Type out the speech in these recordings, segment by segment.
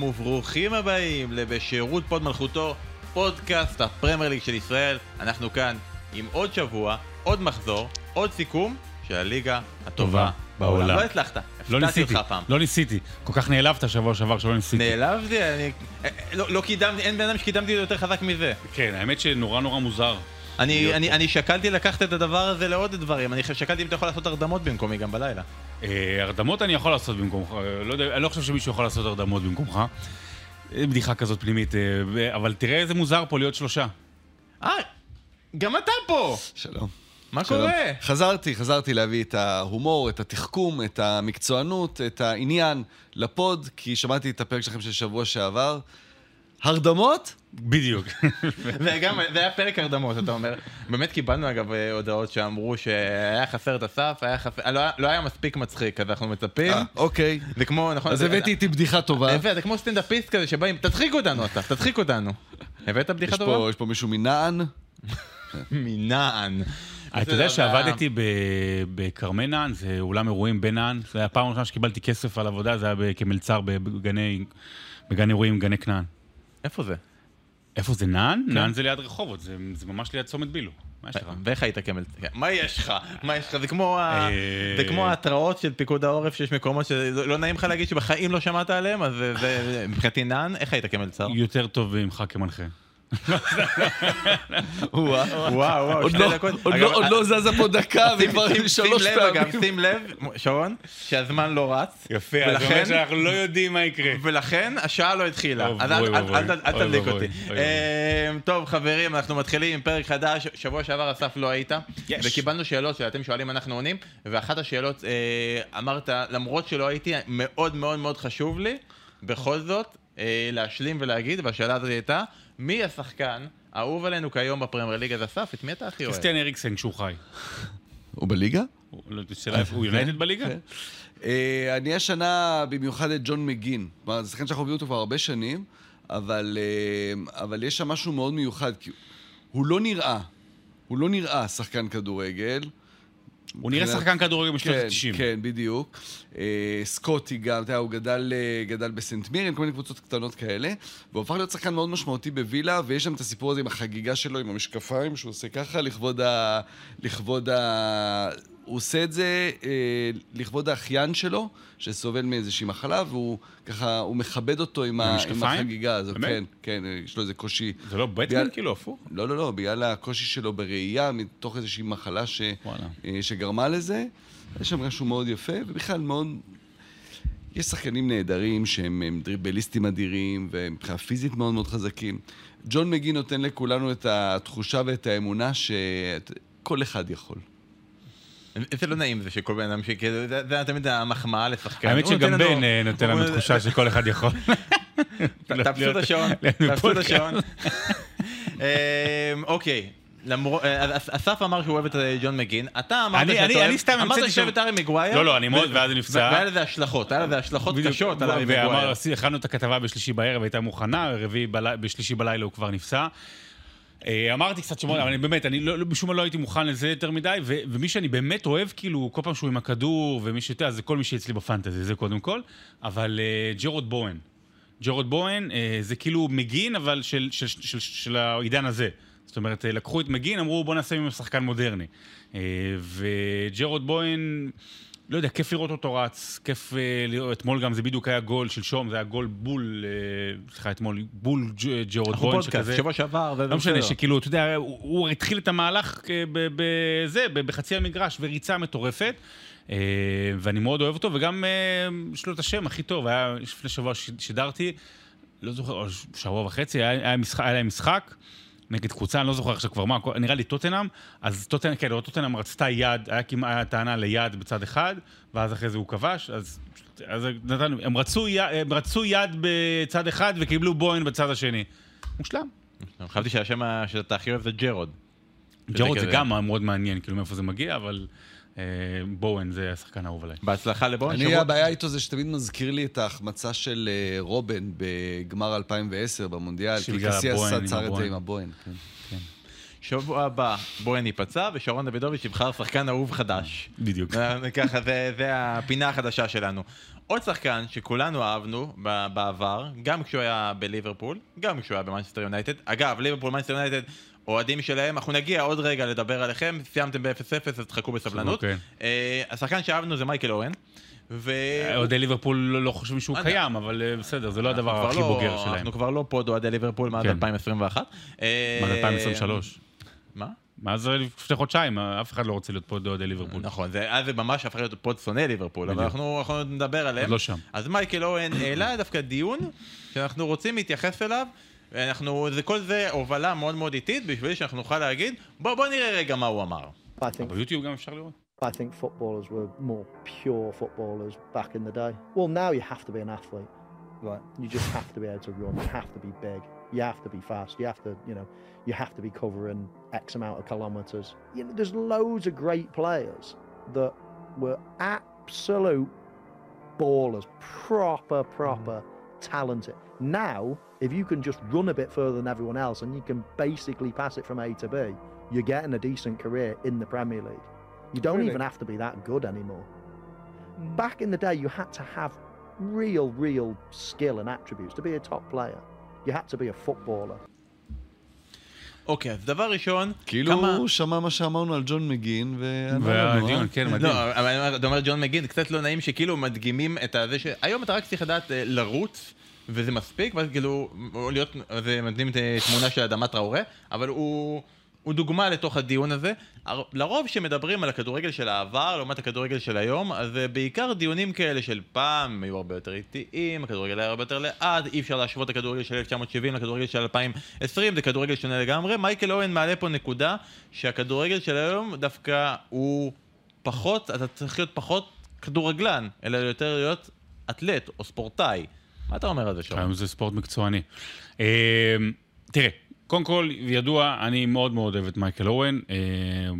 שלום וברוכים הבאים לבשירות פוד מלכותו, פודקאסט הפרמייר ליג של ישראל. אנחנו כאן עם עוד שבוע, עוד מחזור, עוד סיכום של הליגה הטובה בעולם. בעולם. לא הצלחת, לא הפתעתי אותך הפעם. לא ניסיתי. כל כך נעלבת שבוע שעבר שלא ניסיתי. נעלבתי, אני... אה, לא, לא קידמתי, אין בן אדם שקידמתי יותר חזק מזה. כן, האמת שנורא נורא מוזר. אני, אני. אני שקלתי לקחת את הדבר הזה לעוד דברים, אני שקלתי אם אתה יכול לעשות הרדמות במקומי גם בלילה. אה, הרדמות אני יכול לעשות במקומך, אה, לא יודע, אני לא חושב שמישהו יכול לעשות הרדמות במקומך. אה, בדיחה כזאת פנימית, אה, אבל תראה איזה מוזר פה להיות שלושה. אה, גם אתה פה! שלום. מה שלום. קורה? חזרתי, חזרתי להביא את ההומור, את התחכום, את המקצוענות, את העניין לפוד, כי שמעתי את הפרק שלכם של שבוע שעבר. הרדמות? בדיוק. וגם, זה היה פרק הרדמות, אתה אומר. באמת קיבלנו אגב אה, הודעות שאמרו שהיה חסר את הסף, היה חסר, לא, היה- לא היה מספיק מצחיק, אז אנחנו מצפים. אה, אוקיי. זה כמו, נכון? אז זה- הבאתי איתי בדיחה טובה. יפה, זה כמו סטנדאפיסט כזה שבאים, תצחיק אותנו אתה, תצחיק אותנו. הבאת בדיחה טובה? יש פה מישהו מנען. מנען. אתה יודע שעבדתי ב- בכרמי נען, זה אולם אירועים בנען, זה היה הפעם הראשונה שקיבלתי כסף על עבודה, זה היה ב- כמלצר בגני אירועים, גני כנען. איפה זה? איפה זה נען? נען זה ליד רחובות, זה זה ממש ליד צומת בילו. מה יש לך? ואיך היית כמל... מה יש לך? מה יש לך? זה כמו ה- אה, זה כמו ההתראות של פיקוד העורף שיש מקומות שלא נעים לך להגיד שבחיים לא שמעת עליהם, אז מבחינתי נען, איך היית כמלצר? יותר טוב ממך כמנחה. וואו. עוד לא- לא- לא זזה פה דקה, וכבר שים- שלוש שים לב, אגב, פעמים. שים לב, שרון, שהזמן לא רץ. יפה, אז זה ולכן- אומר שאנחנו לא יודעים מה יקרה. ולכן השעה לא התחילה, אז אל- תדליק אותי. אה, טוב חברים, אנחנו מתחילים עם פרק חדש, שבוע שעבר אסף לא היית. וקיבלנו שאלות שאתם שואלים אנחנו עונים, ואחת השאלות אה, אמרת, למרות שלא הייתי, מאוד מאוד מאוד חשוב לי, בכל זאת, אה, להשלים ולהגיד, והשאלה הזאת הייתה, מי השחקן האהוב עלינו כיום בפרמייר ליג אז אסף, את מי אתה הכי אוהב? קריסטיאן אריקסן כשהוא חי. הוא בליגה? הוא- לא, שאלה איפה, הוא יונייטד בליגה? כן. אה, אני השנה במיוחד את ג'ון מגין. כלומר, זה שחקן שאנחנו מביאים אותו כבר הרבה שנים, אבל, אה, אבל יש שם משהו מאוד מיוחד, כי הוא לא נראה, הוא לא נראה שחקן כדורגל. הוא נראה שחקן כדורגל בשנות כן, ה-90. כן, בדיוק. אה, סקוטי גם, אתה יודע, הוא גדל, אה, גדל בסנט מירן, כל מיני קבוצות קטנות כאלה, והוא הפך להיות שחקן מאוד משמעותי בווילה, ויש שם את הסיפור הזה עם החגיגה שלו, עם המשקפיים, שהוא עושה ככה לכבוד ה... לכבוד ה... הוא עושה את זה אה, לכבוד האחיין שלו, שסובל מאיזושהי מחלה, והוא ככה, הוא מכבד אותו עם, ה... עם? החגיגה הזאת. באמת? כן, כן, יש לו איזה קושי. זה לא בטמן בגלל- כאילו, הפוך? לא, לא, לא, בגלל הקושי שלו בראייה, מתוך איזושהי מחלה ש... אה, שגרמה לזה. יש שם משהו מאוד יפה, ובכלל מאוד... יש שחקנים נהדרים שהם הם דריבליסטים אדירים, ומבחינה פיזית מאוד מאוד חזקים. ג'ון מגי נותן לכולנו את התחושה ואת האמונה שכל אחד יכול. זה לא נעים זה שכל בן אדם שכאילו, זה זה תמיד המחמאה לשחקן. האמת הוא שגם בן אה, נותן הוא- לנו תחושה שכל אחד יכול. תאפסו את השעון, תאפסו את. השעון. אמ, אוקיי. למרות, אה, אס- אסף אמר שהוא אוהב את אה, ג'ון מגין, אתה אמרת שאתה אוהב, אני סתם אמרת המצאתי שאתה שם- אוהב את ארי מגווייר, לא, לא, אני מאוד, ואז נפצע. והיה לזה השלכות, היה לזה השלכות קשות על ארי מגווייר. עשי- הכנו את הכתבה בשלישי בערב, הייתה מוכנה, בשלישי בלילה הוא כבר נפצע. אה, אמרתי קצת שמות, אבל אני באמת, אני לא, לא- משום מה לא הייתי מוכן לזה יותר מדי, ומי שאני באמת אוהב, כאילו, כל פעם שהוא עם הכדור, ומי שאתה, זה כל מי שאצלי בפנטזי, זה קודם כל, אבל אה, ג'רוד בואן. ג'רוד בואן אה, זה כאילו מגין, אבל של העידן הזה. זאת אומרת, אה, לקחו את מגין, אמרו בוא נעשה ממנו שחקן מודרני. אה, וג'רוד בואן, לא יודע, כיף לראות אותו רץ, כיף אה, לראות, אתמול גם זה בדיוק היה גול שלשום, זה היה גול בול, סליחה, אתמול, בול ג'רוד אנחנו בואן פודקאסט. שבוע שעבר, זה לא משנה. שכאילו, אתה יודע, הוא, הוא התחיל את המהלך בזה, בחצי המגרש, וריצה מטורפת. ואני מאוד אוהב אותו, וגם יש לו את השם הכי טוב, היה לפני שבוע שידרתי, לא זוכר, שבוע וחצי, היה להם משחק נגד קבוצה, אני לא זוכר עכשיו כבר מה, נראה לי טוטנאם, אז טוטנאם, כן, אבל טוטנאם רצתה יד, היה כמעט טענה ליד בצד אחד, ואז אחרי זה הוא כבש, אז, אז נתנו, הם רצו, י- הם רצו יד בצד אחד וקיבלו בואן בצד השני. מושלם. חשבתי שהשם שאתה הכי אוהב זה ג'רוד. ג'רוד זה. גם מאוד מעניין, כאילו מאיפה זה מגיע, אבל בואן זה השחקן האהוב עליי. בהצלחה לבואן. אני, שבוע- הבעיה איתו זה שתמיד מזכיר לי את ההחמצה של אה, רובן בגמר 2010 במונדיאל, כי קסיאס עצר את זה. עם הבוהן. כן. שבוע הבא בואן ייפצע, ושרון דוידוביץ' יבחר שחקן אהוב חדש. בדיוק. אה, ככה, זה, זה הפינה החדשה שלנו. עוד שחקן שכולנו אהבנו בעבר, גם כשהוא היה בליברפול, גם כשהוא היה במנצ'סטר יונייטד. אגב, ליברפול, מנצ'סטר יונייטד, אוהדים שלהם, אנחנו נגיע עוד רגע לדבר עליכם, סיימתם ב-0-0, אז תחכו בסבלנות. אוקיי. אה, השחקן שאהבנו זה מייקל אואן. ו... אוהדי ליברפול לא לא חושבים שהוא? קיים, אבל אה, בסדר, זה לא הדבר הכי לא- בוגר שלהם. אנחנו כבר לא פוד אוהדי ליברפול מאז כן. 2021. אה, מאז 2023. מה? מאז לפני חודשיים, אף אחד לא רוצה להיות פה אוהדי ליברפול. נכון, זה, אז זה ממש הפך להיות פוד שונא ליברפול, אבל. אנחנו, אנחנו נדבר עליהם. עוד לא שם. אז מייקל אוהן העלה דווקא דיון שאנחנו רוצים להתייחס אליו. אנחנו, זה, כל זה הובלה מאוד מאוד איטית בשביל שאנחנו נוכל להגיד, בוא, בוא נראה רגע מה הוא אמר. I think ביוטיוב גם אפשר לראות. I think footballers were more pure footballers back in the day. Well, now you have to be an athlete. Right. You just have to be able to run. You have to be big. You have to be fast. You have to, you know, you have to be covering X amount of kilometres. You know, there's loads of great players that were absolute ballers, proper, proper talented. Now, if you can just run a bit further than everyone else and you can basically pass it from A to B, you're getting a decent career in the Premier League. You don't Really? even have to be that good anymore. Mm. Back in the day, you had to have real, real skill and attributes to be a top player. You had to be a footballer. אוקיי, אז דבר ראשון, כאילו כמה... הוא שמע מה שאמרנו על ג'ון מגין, לנו, והדיון, אה? כן, מדהים. לא, אבל אתה אומר ג'ון מגין, קצת לא נעים שכאילו מדגימים את הזה ש... היום אתה רק צריך לדעת אה, לרוץ, וזה מספיק, ואז כאילו, להיות, זה מדהים את אה, תמונה של אדמת טראורה, אבל הוא... הוא דוגמה לתוך הדיון הזה. לרוב כשמדברים על הכדורגל של העבר לעומת הכדורגל של היום, אז זה בעיקר דיונים כאלה של פעם, היו הרבה יותר איטיים, הכדורגל היה הרבה יותר לאט, אי אפשר להשוות את הכדורגל של 1970 לכדורגל של 2020, זה כדורגל שונה לגמרי. מייקל אוהן מעלה פה נקודה שהכדורגל של היום דווקא הוא פחות, אתה צריך להיות פחות כדורגלן, אלא יותר להיות אתלט או ספורטאי. מה אתה אומר על זה, שרון? היום זה ספורט מקצועני. אה, תראה, קודם כל, ידוע, אני מאוד מאוד אוהב את מייקל אורן, אה,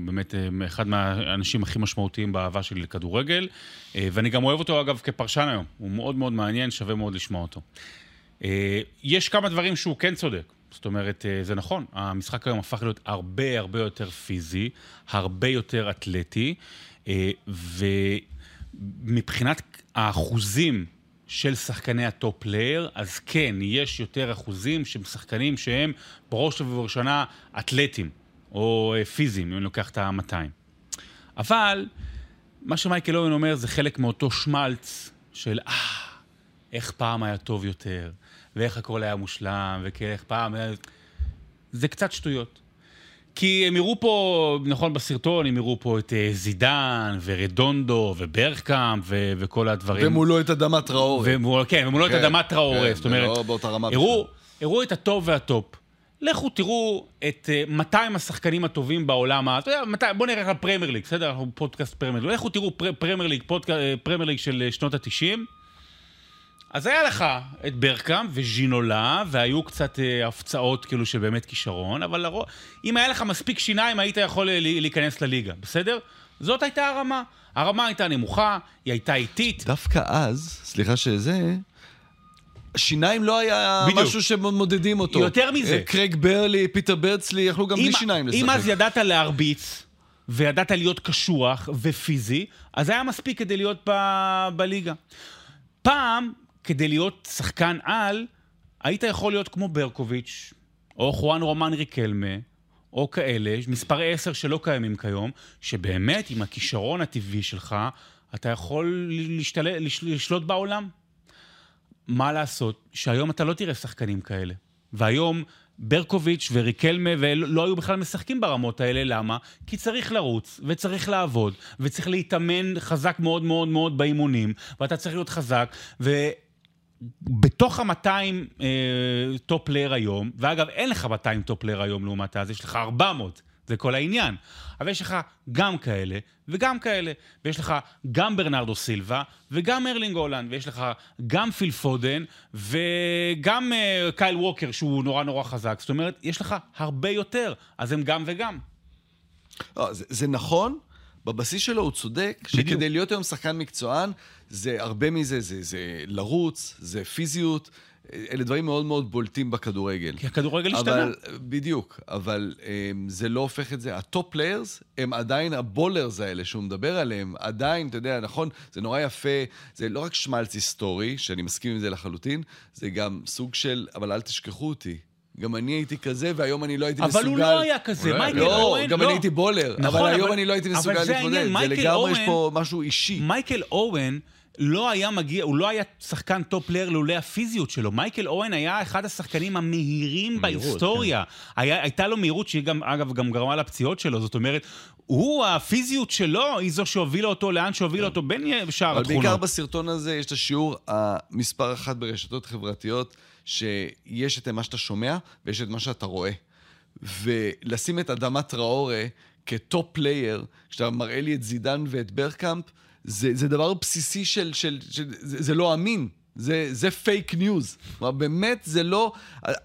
באמת אה, אחד מהאנשים הכי משמעותיים באהבה שלי לכדורגל, אה, ואני גם אוהב אותו, אגב, כפרשן היום. הוא מאוד מאוד מעניין, שווה מאוד לשמוע אותו. יש כמה דברים שהוא כן צודק. זאת אומרת, זה נכון, המשחק היום הפך להיות הרבה הרבה יותר פיזי, הרבה יותר אתלטי, ומבחינת האחוזים של שחקני ה top player, אז כן, יש יותר אחוזים של שחקנים שהם בראש ובראשונה אתלטים, או אה, פיזיים, אם אני לוקח את ה-200. אבל, מה שמייקל אואן אומר זה חלק מאותו שמלץ של אה, איך פעם היה טוב יותר, ואיך הכל היה מושלם, ואיך פעם. זה קצת שטויות. כי הם יראו פה, נכון בסרטון, הם יראו פה את אה, זידן, ורדונדו, וברקאמפ, ו- וכל הדברים. ומולו את אדמה טראורה. ומול, כן, ומולו את כן, אדמה טראורה, כן, זאת אומרת, לא הראו. הראו את הטוב והטופ. לכו תראו את אה, 200 השחקנים הטובים בעולם, אתה יודע, 200, בוא נראה על פרמייר ליג, בסדר? אנחנו פודקאסט פרמייר ליג. לכו תראו פר, פרמייר ליג, פודקאסט, אה, פרמייר ליג של אה, שנות ה-90. אז היה לך את ברקאמפ וז'ינולה, והיו קצת אה, הפצעות כאילו של באמת כישרון, אבל לרוב, אם היה לך מספיק שיניים, היית יכול אה, להיכנס לליגה, בסדר? זאת הייתה הרמה. הרמה הייתה נמוכה, היא הייתה איטית. דווקא אז, סליחה שזה, שיניים לא היה בדיוק. משהו שמודדים אותו. יותר מזה. אה, קרייג ברלי, פיטר ברצלי, יכלו גם בלי שיניים לשחק. אם אז ידעת להרביץ, וידעת להיות קשוח ופיזי, אז היה מספיק כדי להיות ב- בליגה. פעם, כדי להיות שחקן על, היית יכול להיות כמו ברקוביץ', או חואן רומן ריקלמה, או כאלה, מספרי עשר שלא קיימים כיום, שבאמת, עם הכישרון הטבעי שלך, אתה יכול להשתל... לש- לשלוט בעולם. מה לעשות שהיום אתה לא תראה שחקנים כאלה. והיום ברקוביץ' וריקלמה ולא לא היו בכלל משחקים ברמות האלה, למה? כי צריך לרוץ, וצריך לעבוד, וצריך להתאמן חזק מאוד מאוד מאוד באימונים, ואתה צריך להיות חזק, ובתוך ה-200 אה, top player היום, ואגב, אין לך 200 top player היום לעומת אז, יש לך 400. זה כל העניין. אבל יש לך גם כאלה וגם כאלה. ויש לך גם ברנרדו סילבה וגם ארלינג האלנד, ויש לך גם פיל פודן וגם uh, קייל ווקר שהוא נורא נורא חזק. זאת אומרת, יש לך הרבה יותר, אז הם גם וגם. לא, זה, זה נכון, בבסיס שלו הוא צודק, בדיוק. שכדי להיות היום שחקן מקצוען, זה הרבה מזה, זה, זה לרוץ, זה פיזיות, אלה דברים מאוד מאוד בולטים בכדורגל. כי הכדורגל השתנה. אבל, בדיוק, אבל um, זה לא הופך את זה. ה top players הם עדיין ה ballers האלה שהוא מדבר עליהם. עדיין, אתה יודע, נכון, זה נורא יפה, זה לא רק שמלץ היסטורי, שאני מסכים עם זה לחלוטין, זה גם סוג של, אבל אל תשכחו אותי. גם אני הייתי כזה, והיום אני לא הייתי אבל מסוגל... הוא לא היה כזה, מייקל לא, אואן... גם אני הייתי baller, נכון, אבל היום אבל- אני לא הייתי אבל מסוגל להתמודד. זה לגמרי, יש אואן- פה משהו אישי. מייקל אואן לא היה מגיע, הוא לא היה שחקן top player לולא הפיזיות שלו. מייקל אואן היה אחד השחקנים המהירים מהירות, בהיסטוריה. היה, הייתה לו מהירות שהיא גם, אגב, גם גרמה לפציעות שלו. זאת אומרת, הוא, הפיזיות שלו היא זו שהובילה אותו לאן שהובילה אותו בין שאר אבל בעיקר התכונות. בסרטון הזה יש את השיעור המספר אחת ברשתות חברתיות, שיש את מה שאתה שומע ויש את מה שאתה רואה. ולשים את אדמה טראורה כ top player, כשאתה מראה לי את זידן ואת ברקאמפ, זה, זה דבר בסיסי של... של, של זה, זה לא אמין. זה, זה פייק ניוז. כלומר, באמת זה לא...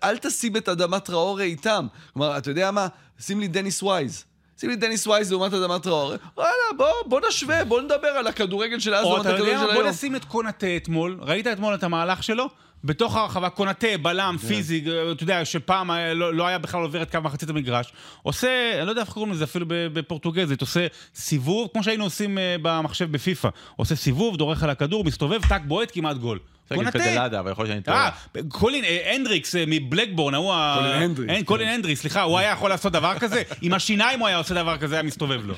אל תשים את אדמה טראורה איתם. כלומר, אתה יודע מה? שים לי דניס וייז. שים לי דניס וייז לעומת אדמה טראורה. וואלה, בוא, בוא נשווה, בוא נדבר על הכדורגל של אז או לעומת אתה יודע הכדורגל מה? של בוא היום. נשים את קונאטה אתמול. ראית אתמול את המהלך שלו? בתוך הרחבה, קונאטה, בלם, כן. פיזי, אתה יודע, שפעם היה- לא לא היה בכלל עובר את קו מחצית המגרש. עושה, אני לא יודע איך קוראים לזה, אפילו ב- בפורטוגזית, עושה סיבוב, כמו שהיינו עושים אה, במחשב בפיפא. עושה סיבוב, דורך על הכדור, מסתובב, טאק, בועט, כמעט גול. להגיד pedalada, אבל יכול להיות שאני אה, טועה. קולין אה, הנדריקס אה, מבלקבורן, ההוא ה... קולין הנדריקס, קולין הנדריקס, סליחה, הוא היה יכול לעשות דבר כזה? עם השיניים הוא היה עושה דבר כזה, היה מסתובב לו.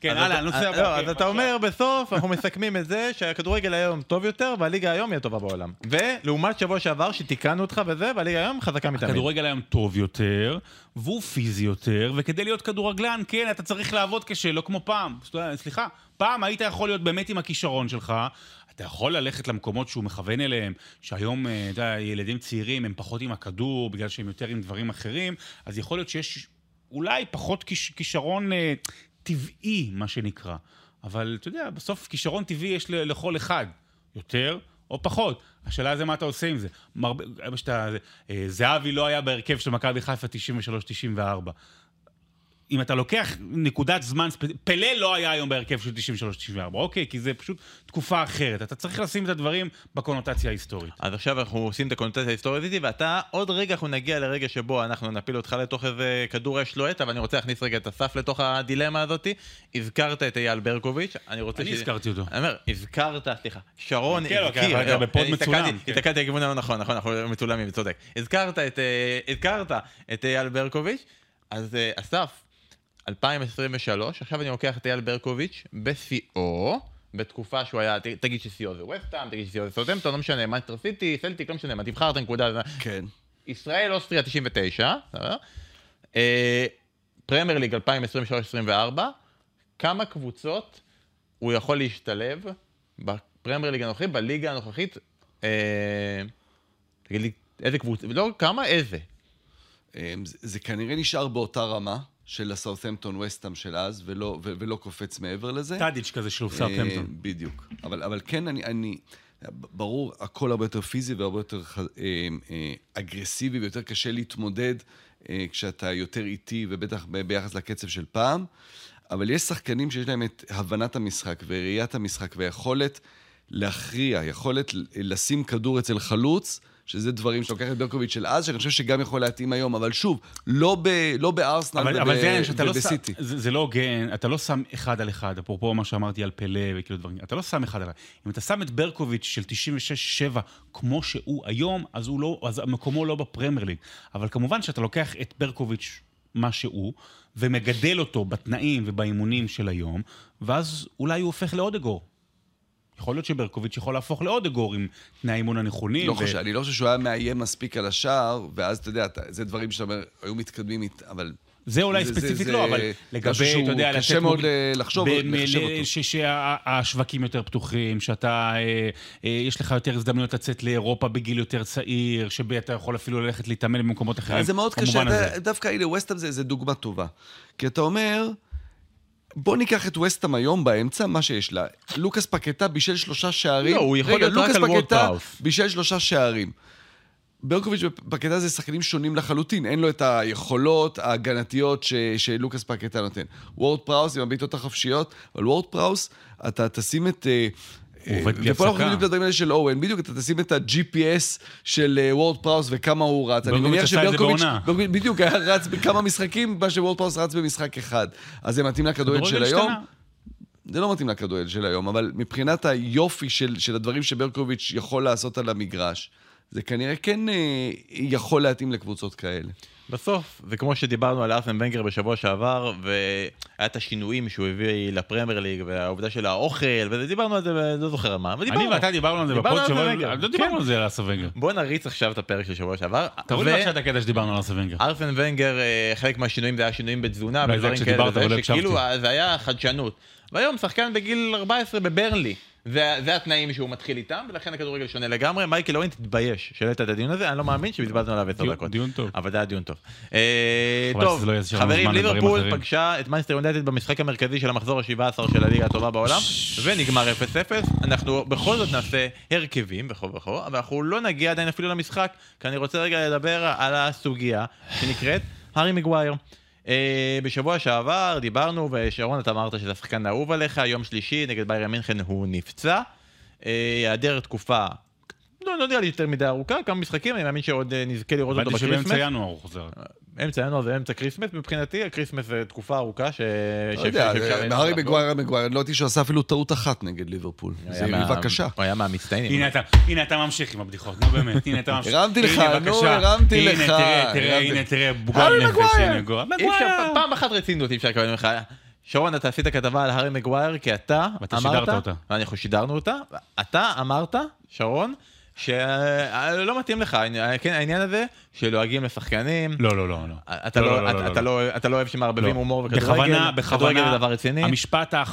כן, הלאה, הנושא אה, הבא. לא, אז אתה. אומר בסוף, אנחנו מסכמים את זה שהכדורגל היום טוב יותר, והליגה היום יהיה טובה בעולם. ולעומת שבוע שעבר שתיקנו אותך וזה, והליגה היום חזקה מתמיד. הכדורגל היום טוב יותר, והוא פיזי יותר, וכדי להיות כדורגלן, כן, אתה צריך לעבוד קשה, לא כמו פעם. סליחה, פעם היית יכול להיות באמת עם הכישרון שלך, אתה יכול ללכת למקומות שהוא מכוון אליהם, שהיום, אה, אתה יודע, ילדים צעירים הם פחות עם הכדור, בגלל שהם יותר עם דברים אחרים, אז יכול להיות שיש אולי פחות כיש, כישרון אה, טבעי, מה שנקרא. אבל אתה יודע, בסוף כישרון טבעי יש לכל אחד. יותר או פחות. השאלה זה מה אתה עושה עם זה. מרבה, שאתה, אה, זהבי לא היה בהרכב של מכבי חיפה 93-94. אם אתה לוקח נקודת זמן פלא לא היה היום בהרכב של 93-94, אוקיי? כי זה פשוט תקופה אחרת. אתה צריך לשים את הדברים בקונוטציה ההיסטורית. אז עכשיו אנחנו עושים את הקונוטציה ההיסטורית איתי, ואתה, עוד רגע אנחנו נגיע לרגע שבו אנחנו נפיל אותך לתוך איזה כדור אש לוהט, אבל אני רוצה להכניס רגע את אסף לתוך הדילמה הזאת. הזכרת את אייל ברקוביץ', אני רוצה אני הזכרתי אותו. אני אומר, הזכרת, סליחה, שרון הזכיר, הסתכלתי- לכיוון הלא נכון, נכון, אנחנו מצולמים, צודק. הזכרת את, אה, אייל ברקוביץ', אז אה, אסף, 2023, עכשיו אני לוקח את אייל ברקוביץ' בשיאו, בתקופה שהוא היה, תגיד ששיאו זה וסטהאם, תגיד ששיאו זה סוטמפטון, לא משנה, מנצ'סטר סיטי, סלטיק, לא משנה, מה תבחר את הנקודה הזאת. כן. ישראל, אוסטריה 99, בסדר? אה, פרמייר ליג 2023-2024, כמה קבוצות הוא יכול להשתלב בפרמייר ליג הנוכחית, בליגה הנוכחית, אה, תגיד לי, איזה קבוצה, לא כמה, איזה. אמ, זה, זה כנראה נשאר באותה רמה של הסאות'מפטון ווסטהאם של אז, ולא, ו- ולא קופץ מעבר לזה. טאדיץ' כזה של סאוטהמפטון. אה, בדיוק. אבל, אבל כן, אני, אני... ברור, הכל הרבה יותר פיזי והרבה יותר אה, אה, אגרסיבי ויותר קשה להתמודד אה, כשאתה יותר איטי, ובטח ב- ביחס לקצב של פעם. אבל יש שחקנים שיש להם את הבנת המשחק וראיית המשחק ויכולת להכריע, יכולת לשים כדור אצל חלוץ, שזה דברים שאתה לוקח את ברקוביץ' של אז, שאני חושב שגם יכול להתאים היום, אבל שוב, לא, ב, לא בארסנל אבל, וב- אבל זה לא שם, ובסיטי. זה, זה לא הוגן, אתה לא שם אחד על אחד, אפרופו מה שאמרתי על פלא וכאילו דברים, אתה לא שם אחד על אחד. אם אתה שם את ברקוביץ' של 96-7 כמו שהוא היום, אז, הוא לא, אז מקומו לא בפרמייר ליג. אבל כמובן שאתה לוקח את ברקוביץ' מה שהוא, ומגדל אותו בתנאים ובאימונים של היום, ואז אולי הוא הופך לאודגור. יכול להיות שברקוביץ' יכול להפוך לאודגור עם תנאי האימון הנכונים. לא ו- חושב, אני לא חושב שהוא היה מאיים מספיק על השער, ואז אתה יודע, אתה- זה דברים שאתה אומר, היו מתקדמים, אית- אבל... זה אולי זה- ספציפית זה- לא, אבל זה לגבי, משהו אתה יודע, קשה לתת מאוד מוג- ל- לחשוב, לחשב אותו. שהשווקים יותר פתוחים, שאתה, אה, אה, יש לך יותר הזדמנויות לצאת לאירופה בגיל יותר צעיר, שאתה יכול אפילו ללכת להתאמן במקומות אחרים. זה מאוד קשה, דווקא הנה, ווסטהאם זה, זה דוגמה טובה. כי אתה אומר, בוא ניקח את ווסטהאם היום באמצע, מה שיש לה. לוקאס פקטה בישל שלושה שערים. לא, הוא יכול רגע, להיות רק על וורד פקטה פראוס. בישל שלושה שערים. ברקוביץ' ופקטה זה שחקנים שונים לחלוטין, אין לו את היכולות ההגנתיות ש, שלוקאס פקטה נותן. וורד-פראוס עם הבעיטות החופשיות, אבל וורד פראוס, אתה תשים את, אה, עובד בלי ופה אנחנו הפסקה. בדיוק לדברים האלה של אורן, בדיוק אתה תשים את ה-GPS של אה, וורד פראוס וכמה הוא רץ. אני מניח את שברקוביץ' בדיוק היה רץ בכמה משחקים, מה שוורד פראוס רץ במשחק אחד. אז זה מתאים לכדורגל של היום. זה לא מתאים לכדורגל של היום, אבל מבחינת היופי של, של הדברים שברקוביץ' יכול לעשות על המגרש, זה כנראה כן אה, יכול להתאים לקבוצות כאלה. בסוף, זה כמו שדיברנו על ארסן ונגר בשבוע שעבר, והיה את השינויים שהוא הביא לפרמייר ליג, והעובדה של האוכל, ודיברנו על זה, לא זוכר מה, אבל אני. ואתה דיברנו על זה בפוד שבוע. לא דיברנו כן. על זה על אסה ונגר. בוא נריץ עכשיו את הפרק של שבוע שעבר. תראו לי בבקשה את הקטע שדיברנו על אסה ונגר. ארסן ונגר, אה, חלק מהשינויים זה היה שינויים בתזונה, ודברים כאלה, לא שכאילו הקשבתי. זה היה חדשנות. והיום שחקן בגיל 14 בברנלי. זה, זה התנאים שהוא מתחיל איתם, ולכן הכדורגל שונה לגמרי. מייקל אוהן, תתבייש שהעלית את הדיון הזה, אני לא מאמין שבזבזנו עליו עשר דקות. דיון טוב. אבל זה היה דיון טוב. אה, טוב, לא חברים, ליברפול. פגשה את מנסטר יונדד במשחק המרכזי של המחזור ה-17 של הליגה הטובה בעולם, ונגמר 0-0. אנחנו בכל זאת נעשה הרכבים וכו' וכו', אבל אנחנו לא נגיע עדיין אפילו למשחק, כי אני רוצה רגע לדבר על הסוגיה שנקראת הארי מגווייר. אה, בשבוע שעבר דיברנו, ושרון, אתה אמרת שזה שחקן אהוב עליך, יום שלישי נגד ביירן מינכן הוא נפצע. אה, היעדר תקופה, לא, לא נראה לי יותר מדי ארוכה, כמה משחקים, אני מאמין שעוד אה, נזכה לראות אותו הבנתי בקריסמס. שבאמצע ינואר הוא חוזר. אמצע ינואר זה אמצע כריסמס מבחינתי, הכריסמס זה תקופה ארוכה ש... לא יודע, אה, הארי מגווייר, מגווייר, אני לא ידעתי שהוא עשה אפילו טעות אחת נגד ליברפול. מה- יריבה קשה. הוא היה מהמצטיינים. הנה אתה, הנה אתה ממשיך עם הבדיחות, נו באמת, הנה אתה ממשיך. הרמתי לך, הנה, נו. הרמתי הנה, לך, תראה, תראה. הנה, תראה, בוגר נפש. הנה. פעם אחת רצינות אי אפשר לקבל ממך. שרון, אתה עשית כתבה על הארי מגווייר כי אתה ואתה אמרת, שידרת אותה. ואנחנו שידרנו אותה, אתה אמרת, שרון, שלא מתאים לך, כן, העניין הזה שלועגים לשחקנים. לא, לא, לא, לא. אתה לא, אוהב שמערבבים לא. הומור וכדורגל, כדורגל זה דבר רציני.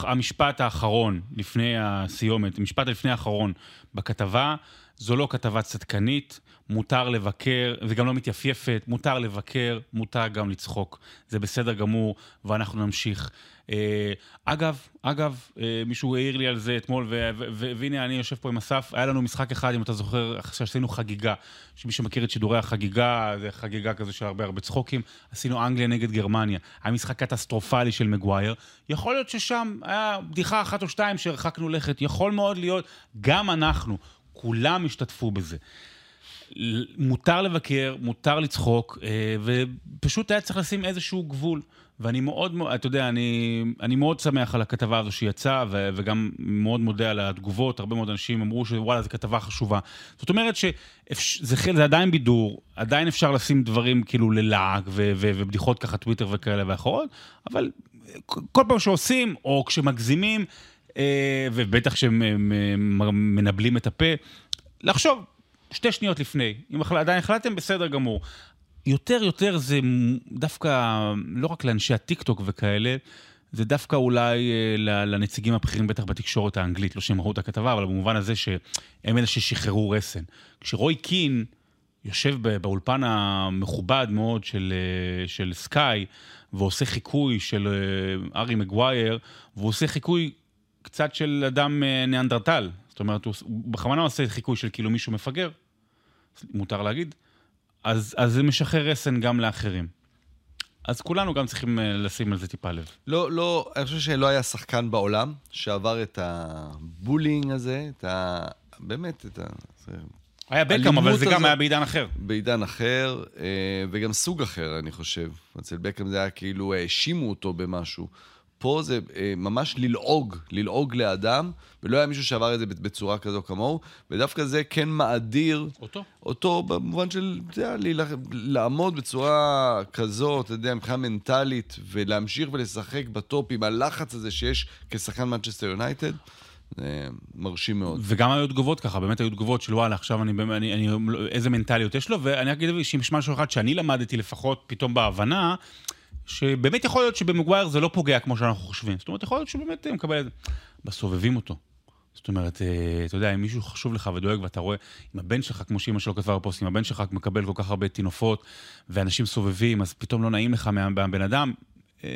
המשפט האחרון לפני הסיומת, המשפט לפני האחרון בכתבה, זו לא כתבה צדקנית, מותר לבקר, וגם לא מתייפייפת, מותר לבקר, מותר גם לצחוק. זה בסדר גמור, ואנחנו נמשיך. אה, אגב, אגב, אה, מישהו העיר לי על זה אתמול, והנה אני יושב פה עם אסף, היה לנו משחק אחד, אם אתה זוכר, שעשינו חגיגה. שמי שמכיר את שידורי החגיגה, זה חגיגה כזה של הרבה הרבה צחוקים. עשינו אנגליה נגד גרמניה. היה משחק קטסטרופלי של מגווייר. יכול להיות ששם היה בדיחה אחת או שתיים שהרחקנו לכת. יכול מאוד להיות, גם אנחנו, כולם השתתפו בזה. מותר לבקר, מותר לצחוק, אה, ופשוט היה צריך לשים איזשהו גבול. ואני מאוד, אתה יודע, אני, אני מאוד שמח על הכתבה הזו שיצאה, וגם מאוד מודה על התגובות. הרבה מאוד אנשים אמרו שוואלה, זו כתבה חשובה. זאת אומרת שזה זה עדיין בידור, עדיין אפשר לשים דברים כאילו ללעג, ובדיחות ככה טוויטר וכאלה ואחרות, אבל כל פעם שעושים, או כשמגזימים, אה, ובטח כשמנבלים את הפה, לחשוב שתי שניות לפני. אם עדיין החלטתם, בסדר גמור. יותר יותר זה דווקא, לא רק לאנשי הטיקטוק וכאלה, זה דווקא אולי אה, לנציגים הבכירים בטח בתקשורת האנגלית, לא שהם ראו את הכתבה, אבל במובן הזה שהם אלה ששחררו רסן. כשרוי קין יושב באולפן המכובד מאוד של, אה, של סקאי, ועושה חיקוי של אה, ארי מגווייר, והוא עושה חיקוי קצת של אדם ניאנדרטל. זאת אומרת, הוא בכוונה עושה חיקוי של כאילו מישהו מפגר, מותר להגיד, אז, אז זה משחרר רסן גם לאחרים. אז כולנו גם צריכים אה, לשים על זה טיפה לב. לא, לא, אני חושב שלא היה שחקן בעולם שעבר את הבולינג הזה, את ה... באמת, את ה... היה בקאם, אבל זה גם הזאת- היה בעידן אחר. בעידן אחר, אה, וגם סוג אחר, אני חושב. אצל בקאם זה היה כאילו האשימו אותו במשהו. פה זה אה, ממש ללעוג, ללעוג לאדם, ולא היה מישהו שעבר את זה בצורה כזו כמוהו, ודווקא זה כן מאדיר אותו. אותו במובן של, אתה יודע, להילח- לעמוד בצורה כזו, אתה יודע, מבחינה מנטלית, ולהמשיך ולשחק ב top עם הלחץ הזה שיש כשחקן מנצ'סטר יונייטד, מרשים מאוד. וגם היו תגובות ככה, באמת היו תגובות של וואלה, עכשיו אני, אני, אני, איזה מנטליות יש לו, ואני אגיד שאם יש משהו אחד שאני למדתי לפחות פתאום בהבנה, שבאמת יכול להיות שבמגווייר זה לא פוגע כמו שאנחנו חושבים. זאת אומרת, יכול להיות שבאמת אה, מקבל את זה. בסובבים אותו. זאת אומרת, אה, אתה יודע, אם מישהו חשוב לך ודואג ואתה רואה, אם הבן שלך, כמו שאימא שלו כתבה בפוסט, אם הבן שלך מקבל כל כך הרבה טינופות ואנשים סובבים, אז פתאום לא נעים לך מה- מהבן אדם, אה,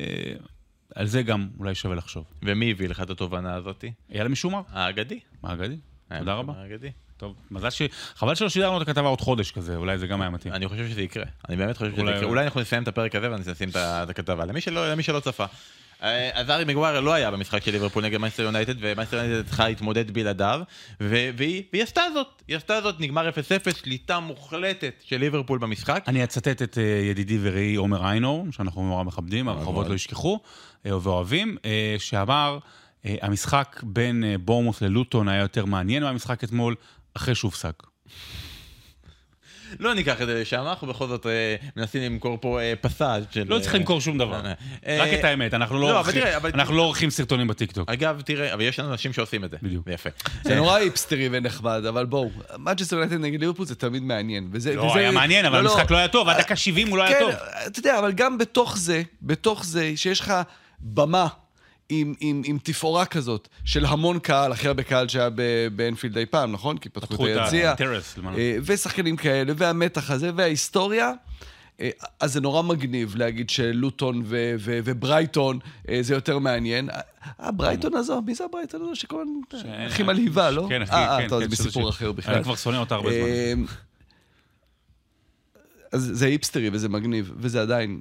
על זה גם אולי שווה לחשוב. ומי הביא לך את התובנה הזאתי? אייל משומר, האגדי. מה אגדי? היה תודה רבה. האגדי. טוב, מזל ש... חבל שלא שידרנו את הכתבה עוד חודש כזה, אולי זה גם היה מתאים. אני חושב שזה יקרה. אני באמת חושב שזה יקרה. אולי אנחנו נסיים את הפרק הזה ונשים את הכתבה. למי שלא צפה. אה, הארי מגווייר לא היה במשחק של ליברפול נגד מנצ'סטר יונייטד, ומנצ'סטר יונייטד צריכה להתמודד בלעדיו, והיא, והיא עשתה זאת, היא עשתה זאת, נגמר 0-0, שליטה מוחלטת של ליברפול במשחק. אני אצטט את אה, ידידי ורעי עומר איינור, שאנחנו נורא מכבדים, הרחובות לא ישכחו, אה, ואוהבים, שאמר, המשחק בין בורנמות' ללוטון היה יותר מעניין מהמשחק אתמול, אחרי שהופסק. לא ניקח את זה לשם, אנחנו בכל זאת אה, מנסים למכור פה אה, פסאז' של... לא צריך אה, למכור שום דבר. רק את האמת, אנחנו לא לא, אבל עורכים- תראה, אבל- אנחנו לא עורכים סרטונים בטיקטוק. אגב, תראה, אבל יש לנו אנשים שעושים את זה. בדיוק. יפה. זה נורא היפסטרי ונחמד, אבל בואו, מנצ'סטר יונייטד נגד ליברפול זה תמיד מעניין. וזה, לא, וזה, היה מעניין, אבל המשחק לא היה טוב, עד דקה 70 הוא לא היה כן, טוב. אתה יודע, אבל גם בתוך זה, בתוך זה, שיש לך במה עם, עם, עם תפאורה כזאת של המון קהל, הכי הרבה קהל שהיה באנפילד אי פעם, נכון? כי פתחו את היציע. אה, ושחקנים כאלה, והמתח הזה, וההיסטוריה. אה, אז זה נורא מגניב להגיד שלוטון ו- ו- וברייטון אה, זה יותר מעניין. אה, הברייטון הזו, מי זה הברייטון הזו שכל הזמן הכי מלהיבה, לא? כן, הכי, אה, אה, כן, טוב, כן, זה שזה בסיפור אחר בכלל. אני כבר שונא אותה הרבה זמן. אז זה היפסטרי וזה מגניב, וזה עדיין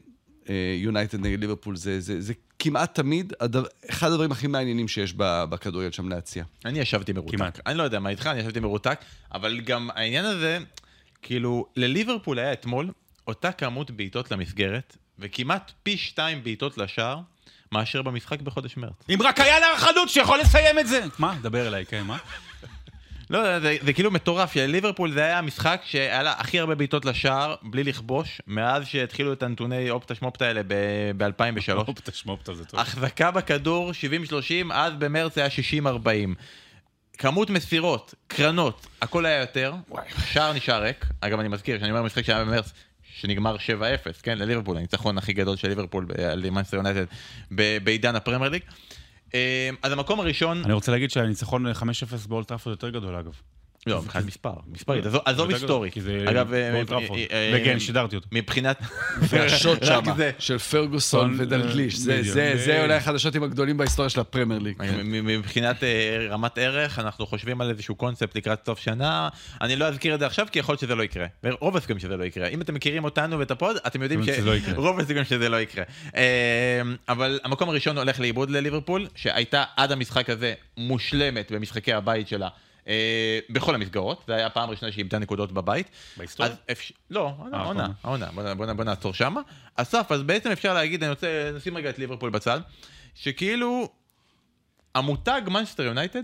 יונייטד נגד ליברפול, זה, זה, זה כמעט תמיד הדבר, אחד הדברים הכי מעניינים שיש ב- בכדורגל שם להציע. אני ישבתי מרותק. כמעט. אני לא יודע מה איתך, אני ישבתי מרותק, אבל גם העניין הזה, כאילו, לליברפול היה אתמול אותה כמות בעיטות למסגרת, וכמעט פי שתיים בעיטות לשער, מאשר במשחק בחודש מרץ. אם רק היה לה חלוץ שיכול לסיים את זה. מה? דבר אליי, כן, מה? לא, זה, זה כאילו מטורף, שלליברפול זה היה המשחק שהיה לה הכי הרבה בעיטות לשער, בלי לכבוש, מאז שהתחילו את הנתוני אופטה שמופטה האלה ב-2003. אופטה שמופטה זה טוב. החזקה בכדור 70-30, אז במרץ היה 60-40. כמות מסירות, קרנות, הכל היה יותר, שער נשאר ריק. אגב, אני מזכיר, שאני אומר משחק שהיה במרץ, שנגמר 7-0, כן, לליברפול, הניצחון הכי גדול של ליברפול ב- על מנצ'סטר יונייטד בעידן הפרמייר ליג. אה, אז המקום הראשון, אני רוצה להגיד שהניצחון 5-0 באולד טראפורד יותר גדול, אגב. לא, מבחינת מספר, מספרית, עזוב- עזוב יותר גדול, היסטורי. כי זה אגב, אה. אה, אה, שידרתי אותו. מבחינת... וה shot שם. של פרגוסון סון, ודלגליש, זה. אולי אחד השוטים הגדולים בהיסטוריה של הפרמייר ליג. מבחינת רמת ערך, אנחנו חושבים על איזשהו קונספט לקראת סוף שנה. אני לא אזכיר את זה עכשיו, כי יכול להיות שזה לא יקרה. ורוב הסיכויים שזה לא יקרה. אם אתם מכירים אותנו ואת הפוד, אתם יודעים לא. שרוב הסיכויים שזה לא יקרה. אה, אבל המקום הראשון הולך לאיבוד לליברפול, שהייתה עד המשחק הזה מושלמת במשחקי הבית שלה. אה, בכל המסגרות, זה היה הפעם הראשונה שהיא איבדה נקודות בבית. בהיסטוריה? אפשר- לא, העונה, אה, העונה, העונה. בוא, נעצור שמה. אסף, אז בעצם אפשר להגיד, אני רוצה לשים רגע את ליברפול בצד, שכאילו המותג מנצ'סטר יונייטד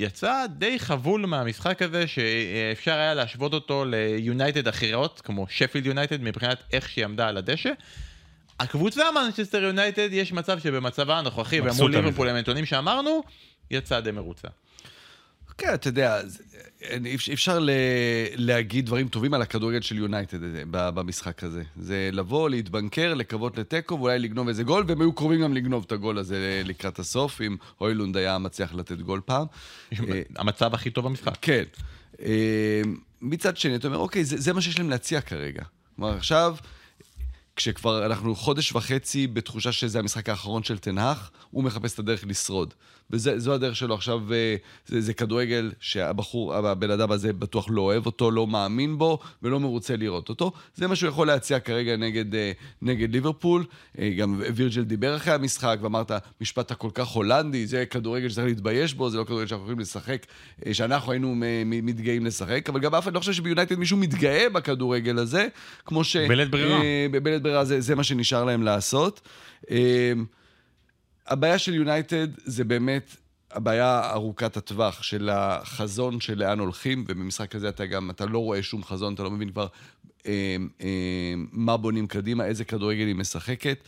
יצא די חבול מהמשחק הזה, שאפשר היה להשוות אותו ליונייטד אחרות, כמו שפילד יונייטד, מבחינת איך שהיא עמדה על הדשא. הקבוצה מנצ'סטר יונייטד, יש מצב שבמצבה הנוכחי, ומול. ליברפול עם הנתונים שאמרנו, יצא די מרוצה. כן, אתה יודע, אי אפשר- להגיד דברים טובים על הכדורגל של יונייטד ב- במשחק הזה. זה לבוא, להתבנקר, לקוות לתיקו, ואולי לגנוב איזה גול, והם היו קרובים גם לגנוב את הגול הזה לקראת הסוף, אם הוילונד היה מצליח לתת גול פעם. אה, המצב הכי טוב במשחק. כן. אה, מצד שני, אתה אומר, אוקיי, זה, זה מה שיש להם להציע כרגע. כלומר, עכשיו, כשכבר אנחנו חודש וחצי בתחושה שזה המשחק האחרון של תנהך, הוא מחפש את הדרך לשרוד. וזו הדרך שלו עכשיו, אה, זה, זה כדורגל שהבחור, הבן אדם הזה בטוח לא אוהב אותו, לא מאמין בו ולא מרוצה לראות אותו. זה מה שהוא יכול להציע כרגע נגד, אה, נגד ליברפול. אה, גם וירג'ל דיבר אחרי המשחק ואמרת, משפט הכל כך הולנדי, זה כדורגל שצריך להתבייש בו, זה לא כדורגל שאנחנו יכולים לשחק, שאנחנו היינו מתגאים לשחק, אבל גם אף אחד לא חושב שביונייטד מישהו מתגאה בכדורגל הזה, כמו ש... בלית ברירה. אה, בבלית ברירה זה, זה מה שנשאר להם לעשות. אה, הבעיה של יונייטד זה באמת הבעיה ארוכת הטווח של החזון של לאן הולכים, ובמשחק הזה אתה גם, אתה לא רואה שום חזון, אתה לא מבין כבר אה, אה, מה בונים קדימה, איזה כדורגל היא משחקת.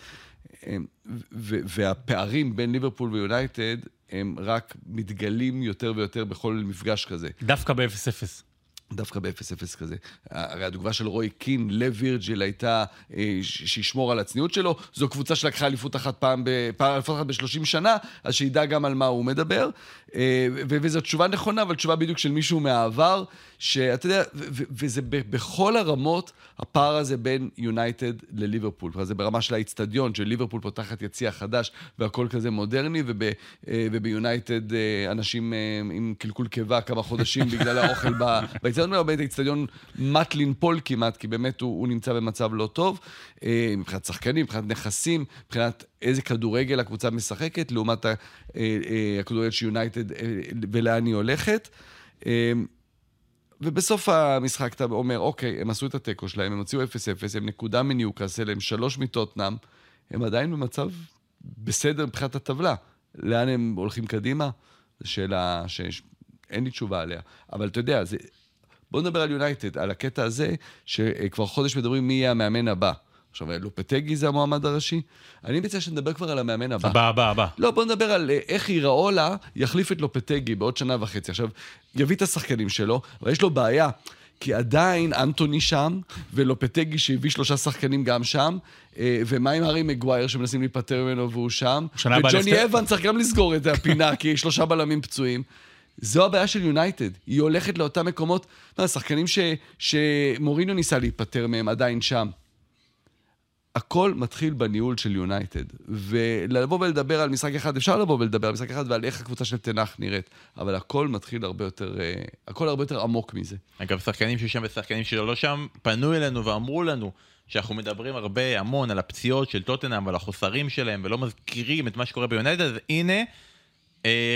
והפערים בין ליברפול ויונייטד הם רק מתגלים יותר ויותר בכל מפגש כזה. דווקא ב-0-0. דווקא ב-0-0 כזה. הרי התגובה של רוי קין לווירג'יל הייתה אה, שישמור על הצניעות שלו. זו קבוצה שלקחה אליפות אחת פעם, אליפות אחת ב-30 שנה, אז שידע גם על מה הוא מדבר. אה, וזו תשובה נכונה, אבל תשובה בדיוק של מישהו מהעבר, שאתה יודע, וזה בכל הרמות, הפער הזה בין יונייטד לליברפול. זה ברמה של האיצטדיון, שליברפול פותחת יציע חדש והכל כזה מודרני, וב- אה, וביונייטד אה, אנשים אה, עם קלקול קיבה כמה חודשים בגלל האוכל באיצטדיון. האיצטדיון באמת האיצטדיון מט לנפול כמעט, כי באמת הוא, הוא נמצא במצב לא טוב, מבחינת שחקנים, מבחינת נכסים, מבחינת איזה כדורגל הקבוצה משחקת, לעומת הכדורגל של יונייטד ולאן היא הולכת. ובסוף המשחק אתה אומר, אוקיי, הם עשו את התיקו שלהם, הם הוציאו 0-0, הם נקודה מניוקאסל, הם שלוש מטוטנאם, הם עדיין במצב בסדר מבחינת הטבלה. לאן הם הולכים קדימה? זו שאלה שאין לי תשובה עליה. אבל אתה יודע, זה... בוא נדבר על יונייטד, על הקטע הזה, שכבר חודש מדברים מי יהיה המאמן הבא. עכשיו, לופטגי זה המועמד הראשי. אני מציע שנדבר כבר על המאמן הבא. הבא, הבא, הבא. לא, בוא נדבר על אה, איך איראולה יחליף את לופטגי בעוד שנה וחצי. עכשיו, יביא את השחקנים שלו, אבל יש לו בעיה. כי עדיין אנטוני שם, ולופטגי שהביא שלושה שחקנים גם שם, אה, ומה עם הארי מגווייר שמנסים להיפטר ממנו והוא שם, וג'וני אבן צריך גם לסגור את הפינה, כי שלושה בלמים פצועים. זו הבעיה של יונייטד, היא הולכת לאותם מקומות, מה, שחקנים ש, שמוריניו ניסה להיפטר מהם עדיין שם. הכל מתחיל בניהול של יונייטד. ולבוא ולדבר על משחק אחד, אפשר לבוא ולדבר על משחק אחד ועל איך הקבוצה של תנח נראית, אבל הכל מתחיל הרבה יותר, אה, הכל הרבה יותר עמוק מזה. אגב, שחקנים ששם ושחקנים שלא שם, פנו אלינו ואמרו לנו שאנחנו מדברים הרבה, המון, על הפציעות של טוטנאם ועל החוסרים שלהם, ולא מזכירים את מה שקורה ביונייטד, אז הנה,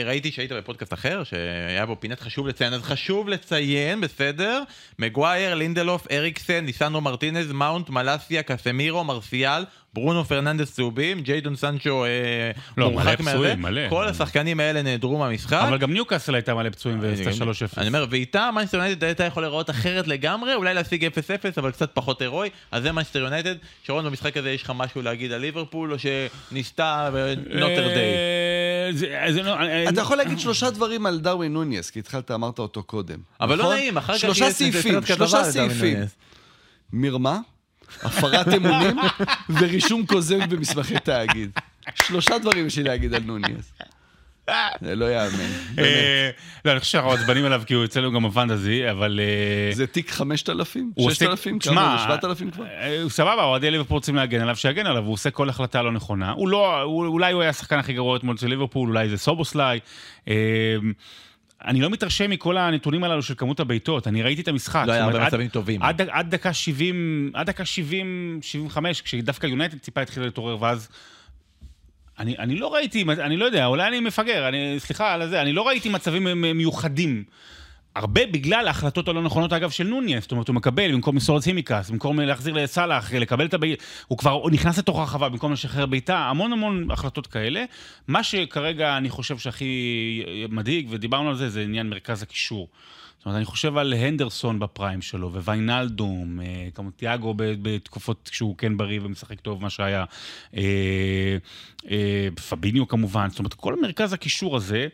ראיתי שהיית בפודקאסט אחר, שהיה בו פינת חשוב לציין, אז חשוב לציין, בסדר, מגווייר, לינדלוף, אריקסן, ליסנדרו מרטינז, מאונט, מלאסיה, קסמירו, מרסיאל, ברונו פרננדס צהובים, ג'יידון סנצ'ו אה, לא, מורחק מלא מהזה. פצועים, מלא. כל השחקנים האלה נעדרו מהמשחק. אבל גם ניוקאסל הייתה מלא פצועים ועשתה 3-0. אני אומר, ואיתה מנצ'סטר יונייטד הייתה יכול להיראות אחרת לגמרי, אולי להשיג 0-0, אבל קצת פחות הירואי, אז זה מנצ'סטר יונייטד. שרון, במשחק הזה יש לך משהו להגיד על ליברפול, או שניסתה ונוטר דיי? אה, זה- זה לא- אתה יכול להגיד שלושה דברים על דרווין נוניס, כי התחלת, אמרת אותו קודם. אבל לא נכון? נעים, אחר כך שלושה יש סעיפים, שלושה על דרווין סעיפים. נוניס. מרמה, הפרת אמונים ורישום כוזב במסמכי תאגיד. שלושה דברים יש לי להגיד על נוניס. זה לא יאמן. באמת. אה, לא, אני חושב שאנחנו עצבנים עליו כי הוא אצלנו גם בפנטזי, אבל... אה, זה תיק 5,000? הוא עושה- 6,000? תשמע, כמה? 7,000 כבר? אה, הוא סבבה, אוהדי ליברפול רוצים להגן עליו, שיגן עליו, הוא עושה כל החלטה לא נכונה. לא, אולי הוא היה השחקן הכי גרוע אתמול של ליברפול, אולי זה סובוסליי. אני לא מתרשם מכל הנתונים הללו של כמות הבעיטות, אני ראיתי את המשחק. לא היה הרבה מצבים טובים. עד, עד דקה 70, עד דקה 70, 75, כשדווקא יונייטד טיפה התחילה להתעורר, ואז... אני, אני לא ראיתי, אני לא יודע, אולי אני מפגר, אני, סליחה על זה, אני לא ראיתי מצבים מיוחדים. הרבה בגלל ההחלטות הלא נכונות, אגב, של נוניס. זאת אומרת, הוא מקבל במקום למסור את סימיקס, במקום להחזיר לסאלח, לקבל את הבעיטה, הוא כבר הוא נכנס לתוך הרחבה במקום לשחרר בעיטה, המון המון החלטות כאלה. מה שכרגע אני חושב שהכי מדאיג, ודיברנו על זה, זה עניין מרכז הקישור. זאת אומרת, אני חושב על הנדרסון בפריים שלו, וויינלדום, אה, כמו תיאגו בתקופות כשהוא כן בריא ומשחק טוב, מה שהיה, אה, אה, פביניו כמובן, זאת אומרת, כל מרכז הקישור הזה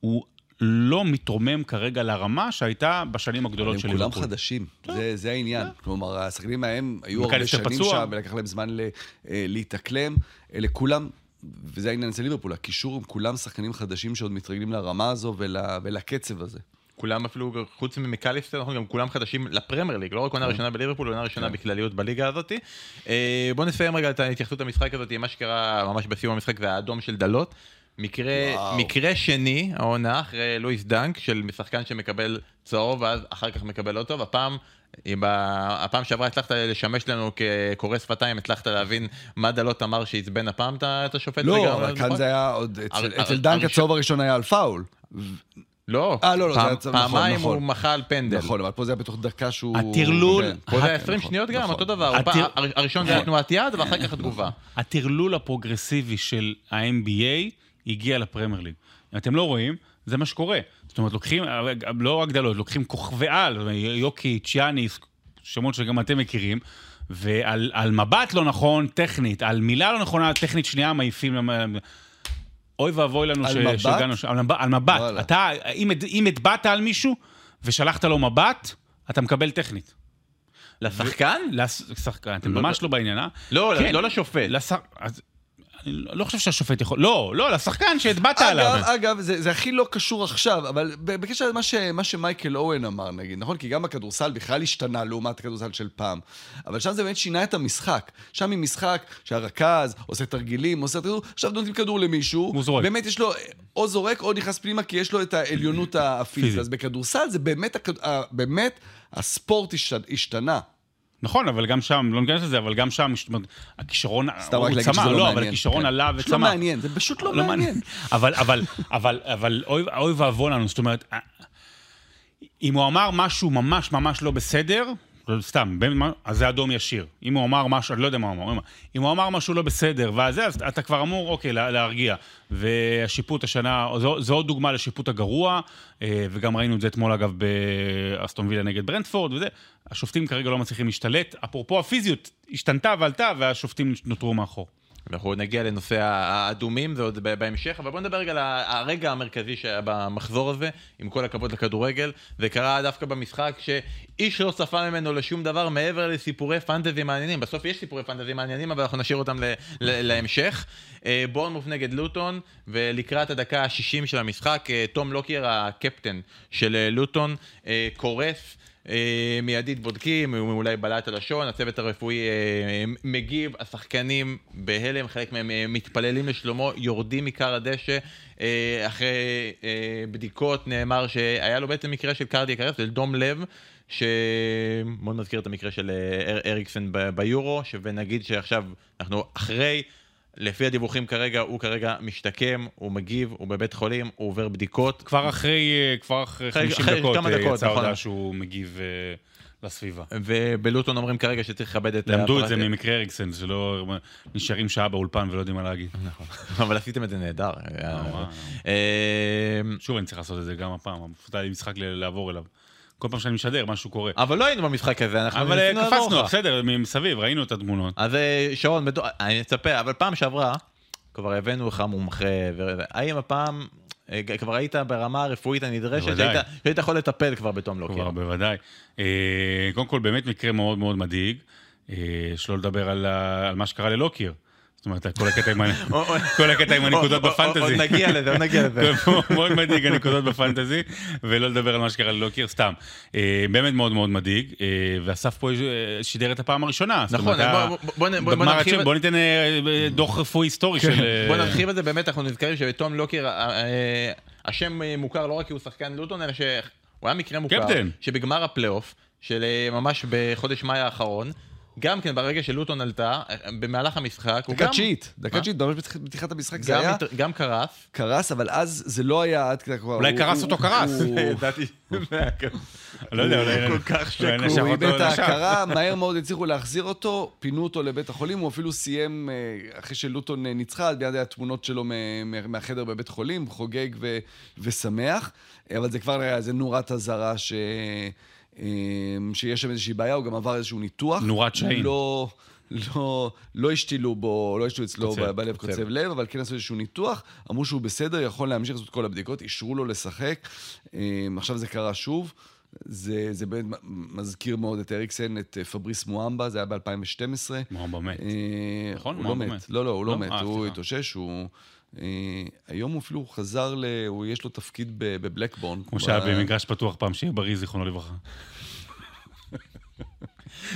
הוא לא מתרומם כרגע לרמה שהייתה בשנים הגדולות של הם כולם ליברפול. חדשים, זה- זה העניין. כלומר, השחקנים ההם היו הרבה שנים פצוע. שם, ולקח להם זמן ל- אה, להתאקלם. אלה כולם, וזה העניין אצל ליברפול, הקישור הם כולם שחקנים חדשים שעוד מתרגלים לרמה הזו ול- ולקצב הזה. כולם אפילו, חוץ ממקליסטר, אנחנו גם כולם חדשים לפרמייר ליג, לא רק עונה ראשונה בליברפול, עונה ראשונה בכלליות בליגה הזאת. אה, בוא נסיים רגע את ההתייחסות למשחק הזאת, מה שקרה ממש בסיום המשחק זה האדום של דלות. מקרה, וואו. מקרה שני, העונה, אחרי לואיס דנק, של שחקן שמקבל צהוב, ואז אחר כך מקבל לא טוב. הפעם, ב- הפעם שעברה הצלחת לשמש לנו כקורא שפתיים, הצלחת להבין מה דאלוט אמר שעצבן הפעם את השופט. לא, אבל כאן נכון? זה היה עוד, אצל- דנק הראשון- הצהוב הראשון היה על פאול. לא, אה, לא, לא, זה פעם- היה צהוב, נכון, פעמיים נכון. הוא מחה על פנדל. נכון, אבל פה זה היה בתוך דקה שהוא... הטרלול- כן. פה זה היה נכון, 20 שניות גם, נכון. אותו דבר. פעם- הראשון זה היה תנועת יד, ואחר כך התגובה. הטרלול הפרוגרסיבי של ה-NBA הגיע לפרמייר ליג. אם אתם לא רואים, זה מה שקורה. זאת אומרת, לוקחים, לא הגדלות, לוקחים כוכבי על, יוקיץ', יאניס, שמות שגם אתם מכירים, ועל על מבט לא נכון, טכנית, על מילה לא נכונה, טכנית שנייה, מעיפים... אוי ואבוי לנו? שהגענו על מבט, על מבט. אתה, אם, אם הטבעת על מישהו ושלחת לו מבט, אתה מקבל טכנית. לשחקן? לשחקן, אתם לא- ממש לא בעניין, אה? לא, כן. לא לשופט. אני לא חושב שהשופט יכול... לא, לא, לשחקן שהטבעת עליו. אגב, אגב, זה, זה הכי לא קשור עכשיו, אבל בקשר למה ש, מה שמייקל אוהן אמר, נגיד, נכון? כי גם הכדורסל בכלל השתנה לעומת הכדורסל של פעם. אבל שם זה באמת שינה את המשחק. שם היא משחק שהרכז עושה תרגילים, עושה תרגילים, עכשיו נותנים כדור למישהו, הוא זורק. באמת יש לו או זורק או נכנס פנימה, כי יש לו את העליונות הפיזית. פיזית. אז בכדורסל זה באמת, באמת, הספורט השת- השתנה. נכון, אבל גם שם, לא ניכנס לזה, אבל גם שם, זאת אומרת, הכישרון, הוא שזה לא לא. אבל הכישרון כן. עלה לא וצמח. מעניין, זה פשוט לא מעניין. אבל, אבל, אבל, אבל, אוי ואבוי לנו, זאת אומרת, אם הוא אמר משהו ממש ממש לא בסדר, לא, סתם, אז זה אדום ישיר. אם הוא אמר משהו, אני לא יודע מה הוא אמר, אם הוא אמר משהו לא בסדר, ואז אז אתה כבר אמור, אוקיי, לה- להרגיע. והשיפוט השנה, זו, זו עוד דוגמה לשיפוט הגרוע, אה, וגם ראינו את זה אתמול, אגב, באסטון וילה נגד ברנדפורד וזה. השופטים כרגע לא מצליחים להשתלט. אפרופו הפיזיות, השתנתה ועלתה, והשופטים נותרו מאחור. אנחנו נגיע לנושא האדומים, זה עוד בהמשך, אבל בוא נדבר רגע על הרגע המרכזי שהיה במחזור הזה, עם כל הכבוד לכדורגל. זה קרה דווקא במשחק שאיש לא צפה ממנו לשום דבר מעבר לסיפורי פנטזי מעניינים. בסוף יש סיפורי פנטזי מעניינים, אבל אנחנו נשאיר אותם להמשך. אה, בורנמוף נגד לוטון, ולקראת הדקה ה-60 של המשחק, אה, תום לוקר, הקפטן של אה, לוטון, קורס. אה, מיידית בודקים, הוא אולי בלע את הלשון, הצוות הרפואי אה, מגיב, השחקנים בהלם, חלק מהם אה, מתפללים לשלומו, יורדים מכר הדשא. אחרי בדיקות נאמר שהיה לו בעצם מקרה של קרדיאק ארסט, של דום לב. שמאוד מזכיר את המקרה של אר- אריקסן ביורו, ונגיד שעכשיו אנחנו אחרי, לפי הדיווחים כרגע, הוא כרגע משתקם, הוא מגיב, הוא בבית חולים, הוא עובר בדיקות. כבר אחרי, אה, כבר אחרי אחרי- 50 אחרי דקות אה, דקות, יצאה נכון. הודעה שהוא מגיב אה, לסביבה. ובלוטון אומרים כרגע שצריך לכבד את... למדו את הפרט- זה ממקרה אריקסן, שלא נשארים שעה באולפן ולא יודעים מה להגיד. נכון, אבל עשיתם את זה נהדר. שוב אני צריך לעשות את זה גם הפעם, פשוט היה לי משחק לעבור אליו. כל פעם שאני משדר, משהו קורה. אבל לא היינו במשחק הזה, אנחנו אבל אה, ניסינו לעזור קפצנו, לך. בסדר, מסביב, ראינו את התמונות. אז אה, שרון, אני מצפה, אבל פעם שעברה, כבר הבאנו לך מומחה, ו- האם הפעם אה, כבר היית ברמה הרפואית הנדרשת, בוודאי. שהיית שהיית יכול לטפל כבר בתום לוקר? כבר, בוודאי. אה, קודם כל, באמת מקרה מאוד מאוד מדאיג. אה, שלא לדבר על ה- על מה שקרה ללוקיר. זאת אומרת, כל הקטע עם הנקודות בפנטזי. עוד נגיע לזה, עוד נגיע לזה. מאוד מדאיג הנקודות בפנטזי, ולא לדבר על מה שקרה ללוקיר, סתם. אה, באמת מאוד מאוד מדאיג, אה, ואסף פה אה, שידר את הפעם הראשונה. נכון, בוא- נרחיב בוא ניתן דוח רפואי היסטורי של... אה, בוא נרחיב את זה, באמת אנחנו נזכרים שבתום אה, השם מוכר לא רק כי הוא שחקן לוטון, אלא שהוא היה מקרה מוכר. שבגמר הפלייאוף, של ממש בחודש מאי האחרון, גם כן ברגע שלוטון עלתה, אה, במהלך המשחק, הוא דקה גם... תשיעית, דקה? תשיעית, ממש בפתיחת המשחק זה גם, היה גם קרס. קרס, אבל אז זה לא היה עד כדי כבר... אולי קרס הוא- אותו קרס. ידעתי, לא יודע, אולי... כל כך שקור, הוא איבד את. ההכרה, מהר מאוד הצליחו להחזיר אותו, פינו אותו לבית החולים, הוא אפילו סיים, אה, אחרי שלוטון אה, ניצחה, אז ביד היה תמונות שלו מהחדר בבית חולים, חוגג ושמח, אה, אבל זה כבר היה איזה נורת אזהרה ש... אה, שיש שם איזושהי בעיה, הוא גם עבר איזשהו ניתוח. נורת שאין. לא... לא, לא השתילו בו, לא השתילו אצלו קוצב, ב- בלב קוצב. קוצב לב, אבל כן עשו איזשהו ניתוח, אמרו שהוא בסדר, יכול להמשיך לעשות כל הבדיקות, אישרו לו לשחק. אה, עכשיו זה קרה שוב. זה, זה באמת מזכיר מאוד את אריקסן, את אה, פבריס מואמבה, זה היה ב-2012. מואמבה מת. נכון? הוא לא מואמבה מת. מת. לא, לא, הוא לא לא? מת, אה, הוא. התאושש, הוא... אה, היום הוא אפילו חזר ל... הוא, יש לו תפקיד ב- בבלקבורן. כמו שהיה במגרש פתוח פעם, שיהיה בריא, זיכרונו לברכה.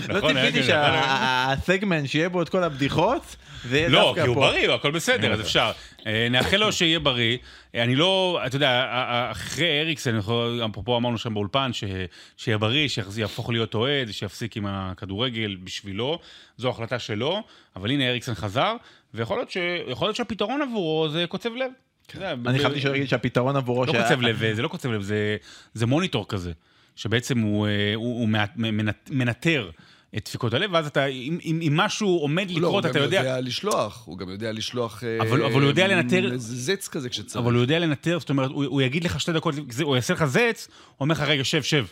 לא נכון, ציפיתי נכון. שהסגמנט שיהיה בו את כל הבדיחות, זה לא, כי הוא פה. בריא, הכל בסדר, אז אפשר. אה, נאחל לו שיהיה בריא. אני לא, אתה יודע, אה, אה, אחרי אריקסן, אפרופו אמרנו שם באולפן, ש- שיהיה בריא, שיהפוך להיות אוהד, שיפסיק עם הכדורגל בשבילו, זו החלטה שלו, אבל הנה אריקסן חזר, ויכול להיות ש- להיות שהפתרון עבורו זה קוצב לב. יודע, אני ב- חשבתי שהוא יגיד שהפתרון עבורו... לא קוצב לב, זה לא קוצב לב, זה, זה מוניטור כזה, שבעצם הוא, מנטר דפיקות הלב, ואז אתה, אם, אם, אם משהו עומד לא, הוא לקרות, גם אתה יודע, יודע לשלוח, הוא גם יודע לשלוח... אה, אבל- אבל הוא יודע לנטר- איזה זץ כזה כשצריך. אבל הוא יודע לנטר, זאת אומרת, הוא, הוא יגיד לך שתי דקות, הוא יעשה לך זץ, הוא אומר לך, רגע, שב, שב.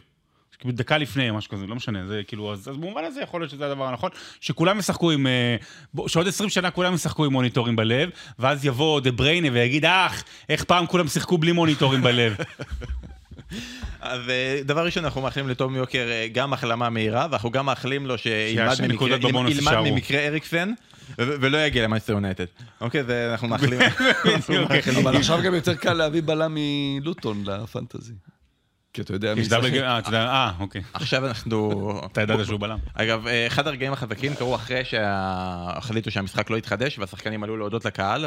כאילו דקה לפני, משהו כזה, לא משנה, זה כאילו, אז, אז במובן הזה יכול להיות שזה הדבר הנכון, שכולם ישחקו עם, אה, שעוד 20 שנה כולם ישחקו עם מוניטורים בלב, ואז יבוא דה בריינה ויגיד, אך, איך פעם כולם שיחקו בלי מוניטורים בלב. אז אה, דבר ראשון, אנחנו מאחלים לתום לוקייר אה, גם החלמה מהירה, ואנחנו גם מאחלים לו שילמד ממקרה- ילמד. ממקרה אריקסן, ו- ולא יגיע למאנסטר יונייטד. אוקיי, זה מאחלים. אנחנו מאחלים. אבל עכשיו גם יותר קל להביא בלם מלוטון לפנטזי. כי אתה יודע מי. גיים, אה, אתה יודע, אה, אוקיי. עכשיו אנחנו... אתה ידעת שהוא בלם. אגב, אה, אחד הרגעים החזקים קרו אחרי שהחליטו שהמשחק לא יתחדש, והשחקנים עלו להודות לקהל.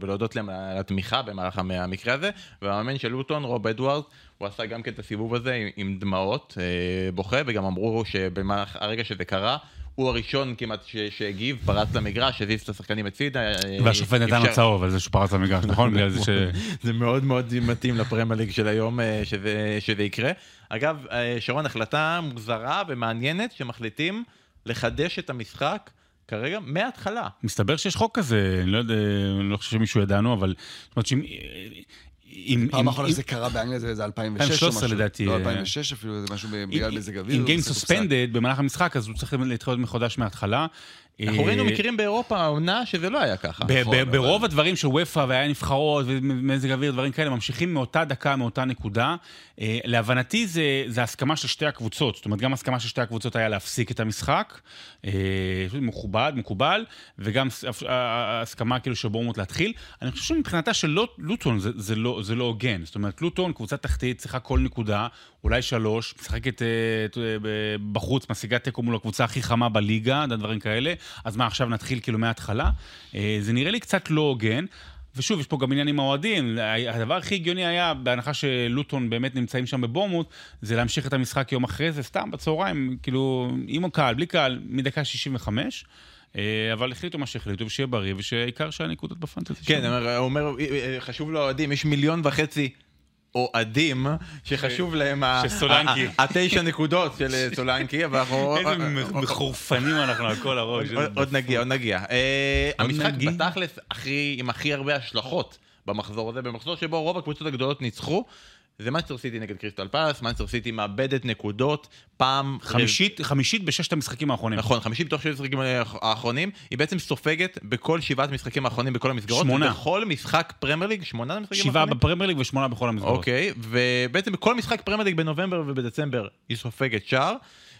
ולהודות להם על התמיכה במהלך המ- המקרה הזה, והמאמן של לוטון, רוב אדוארד, הוא עשה גם כן את הסיבוב הזה עם, עם דמעות, אה, בוכה, וגם אמרו שבמהלך הרגע שזה קרה, הוא הראשון כמעט. שהגיב, פרץ למגרש, הזיז את השחקנים הצידה. אה, והשופט נתן לו צהוב על זה שהוא פרץ למגרש, נכון? בגלל זה ש... זה מאוד מאוד מתאים לפרמייר ליג של היום אה, שזה, יקרה. אגב, אה, שרון, החלטה מוזרה ומעניינת שמחליטים לחדש את המשחק כרגע מההתחלה. מסתבר שיש חוק כזה, אני לא יודע, אני לא חושב שמישהו ידענו, אבל... זאת אומרת שאם... אם- פעם אחרונה שזה קרה באנגליה זה זה 2006 או 2013 משהו. לדעתי, לא, אה, 2006 אפילו, זה משהו בגלל מזג אוויר. אם גיים זה. סוספנדד במהלך המשחק, אז הוא צריך להתחיל מחודש מההתחלה. אנחנו אה, ראינו מקרים באירופה העונה שזה לא היה ככה. נכון, ברוב הדברים של וופא והיה נבחרות ומזג אוויר, דברים כאלה, ממשיכים מאותה דקה, מאותה נקודה. אה, להבנתי זה, הסכמה של שתי הקבוצות, זאת אומרת, גם הסכמה של שתי הקבוצות היה להפסיק את המשחק, אה, מכובד, מקובל, וגם אה, אה, הסכמה כאילו של בורמוט להתחיל. אני חושב שמבחינתה של לוט- לוטון זה, לא, זה לא הוגן. זאת אומרת, לוטון, קבוצה תחתית, צריכה כל נקודה, אולי שלוש, משחקת אה, אה, בחוץ, משיגה תיקו מול הקבוצה הכי חמה בליגה, דברים כאלה. אז מה, עכשיו נתחיל כאילו מההתחלה? אה, זה נראה לי קצת לא הוגן. ושוב, יש פה גם עניין עם האוהדים. הדבר הכי הגיוני היה, בהנחה שלוטון באמת נמצאים שם בבורמוט, זה להמשיך את המשחק יום אחרי זה, סתם בצהריים, כאילו, עם קהל, בלי קהל, מדקה 65. אה, אבל החליטו מה שהחליטו, ושיהיה בריא, ושהעיקר שהנקודות בפנטזי. כן, שלנו. הוא אומר- הוא אומר, אה, חשוב לאוהדים, יש מיליון וחצי אוהדים שחשוב להם שסולנקי. התשע נקודות של אה, סולנקי, אבל אנחנו... איזה מחורפנים אנחנו על כל הראש. עוד- נגיע, עוד נגיע. אה, המשחק? בתכלס עם הכי הרבה השלכות במחזור הזה, במחזור שבו רוב הקבוצות הגדולות ניצחו, זה מנצ'סטר סיטי נגד קריסטל פאלאס, מנצ'סטר סיטי מאבדת נקודות פעם... חמישית, חמישית בששת המשחקים האחרונים. נכון, חמישית מתוך שבעת המשחקים האחרונים, היא בעצם סופגת בכל שבעת המשחקים האחרונים בכל המסגרות. שמונה. בכל משחק פרמייר ליג, שמונה משחקים שבעה האחרונים? בפרמייר ליג ושמונה בכל המסגרות. אוקיי, ובעצם בכל משחק פרמייר ליג בנובמבר ובדצמבר היא סופגת שער,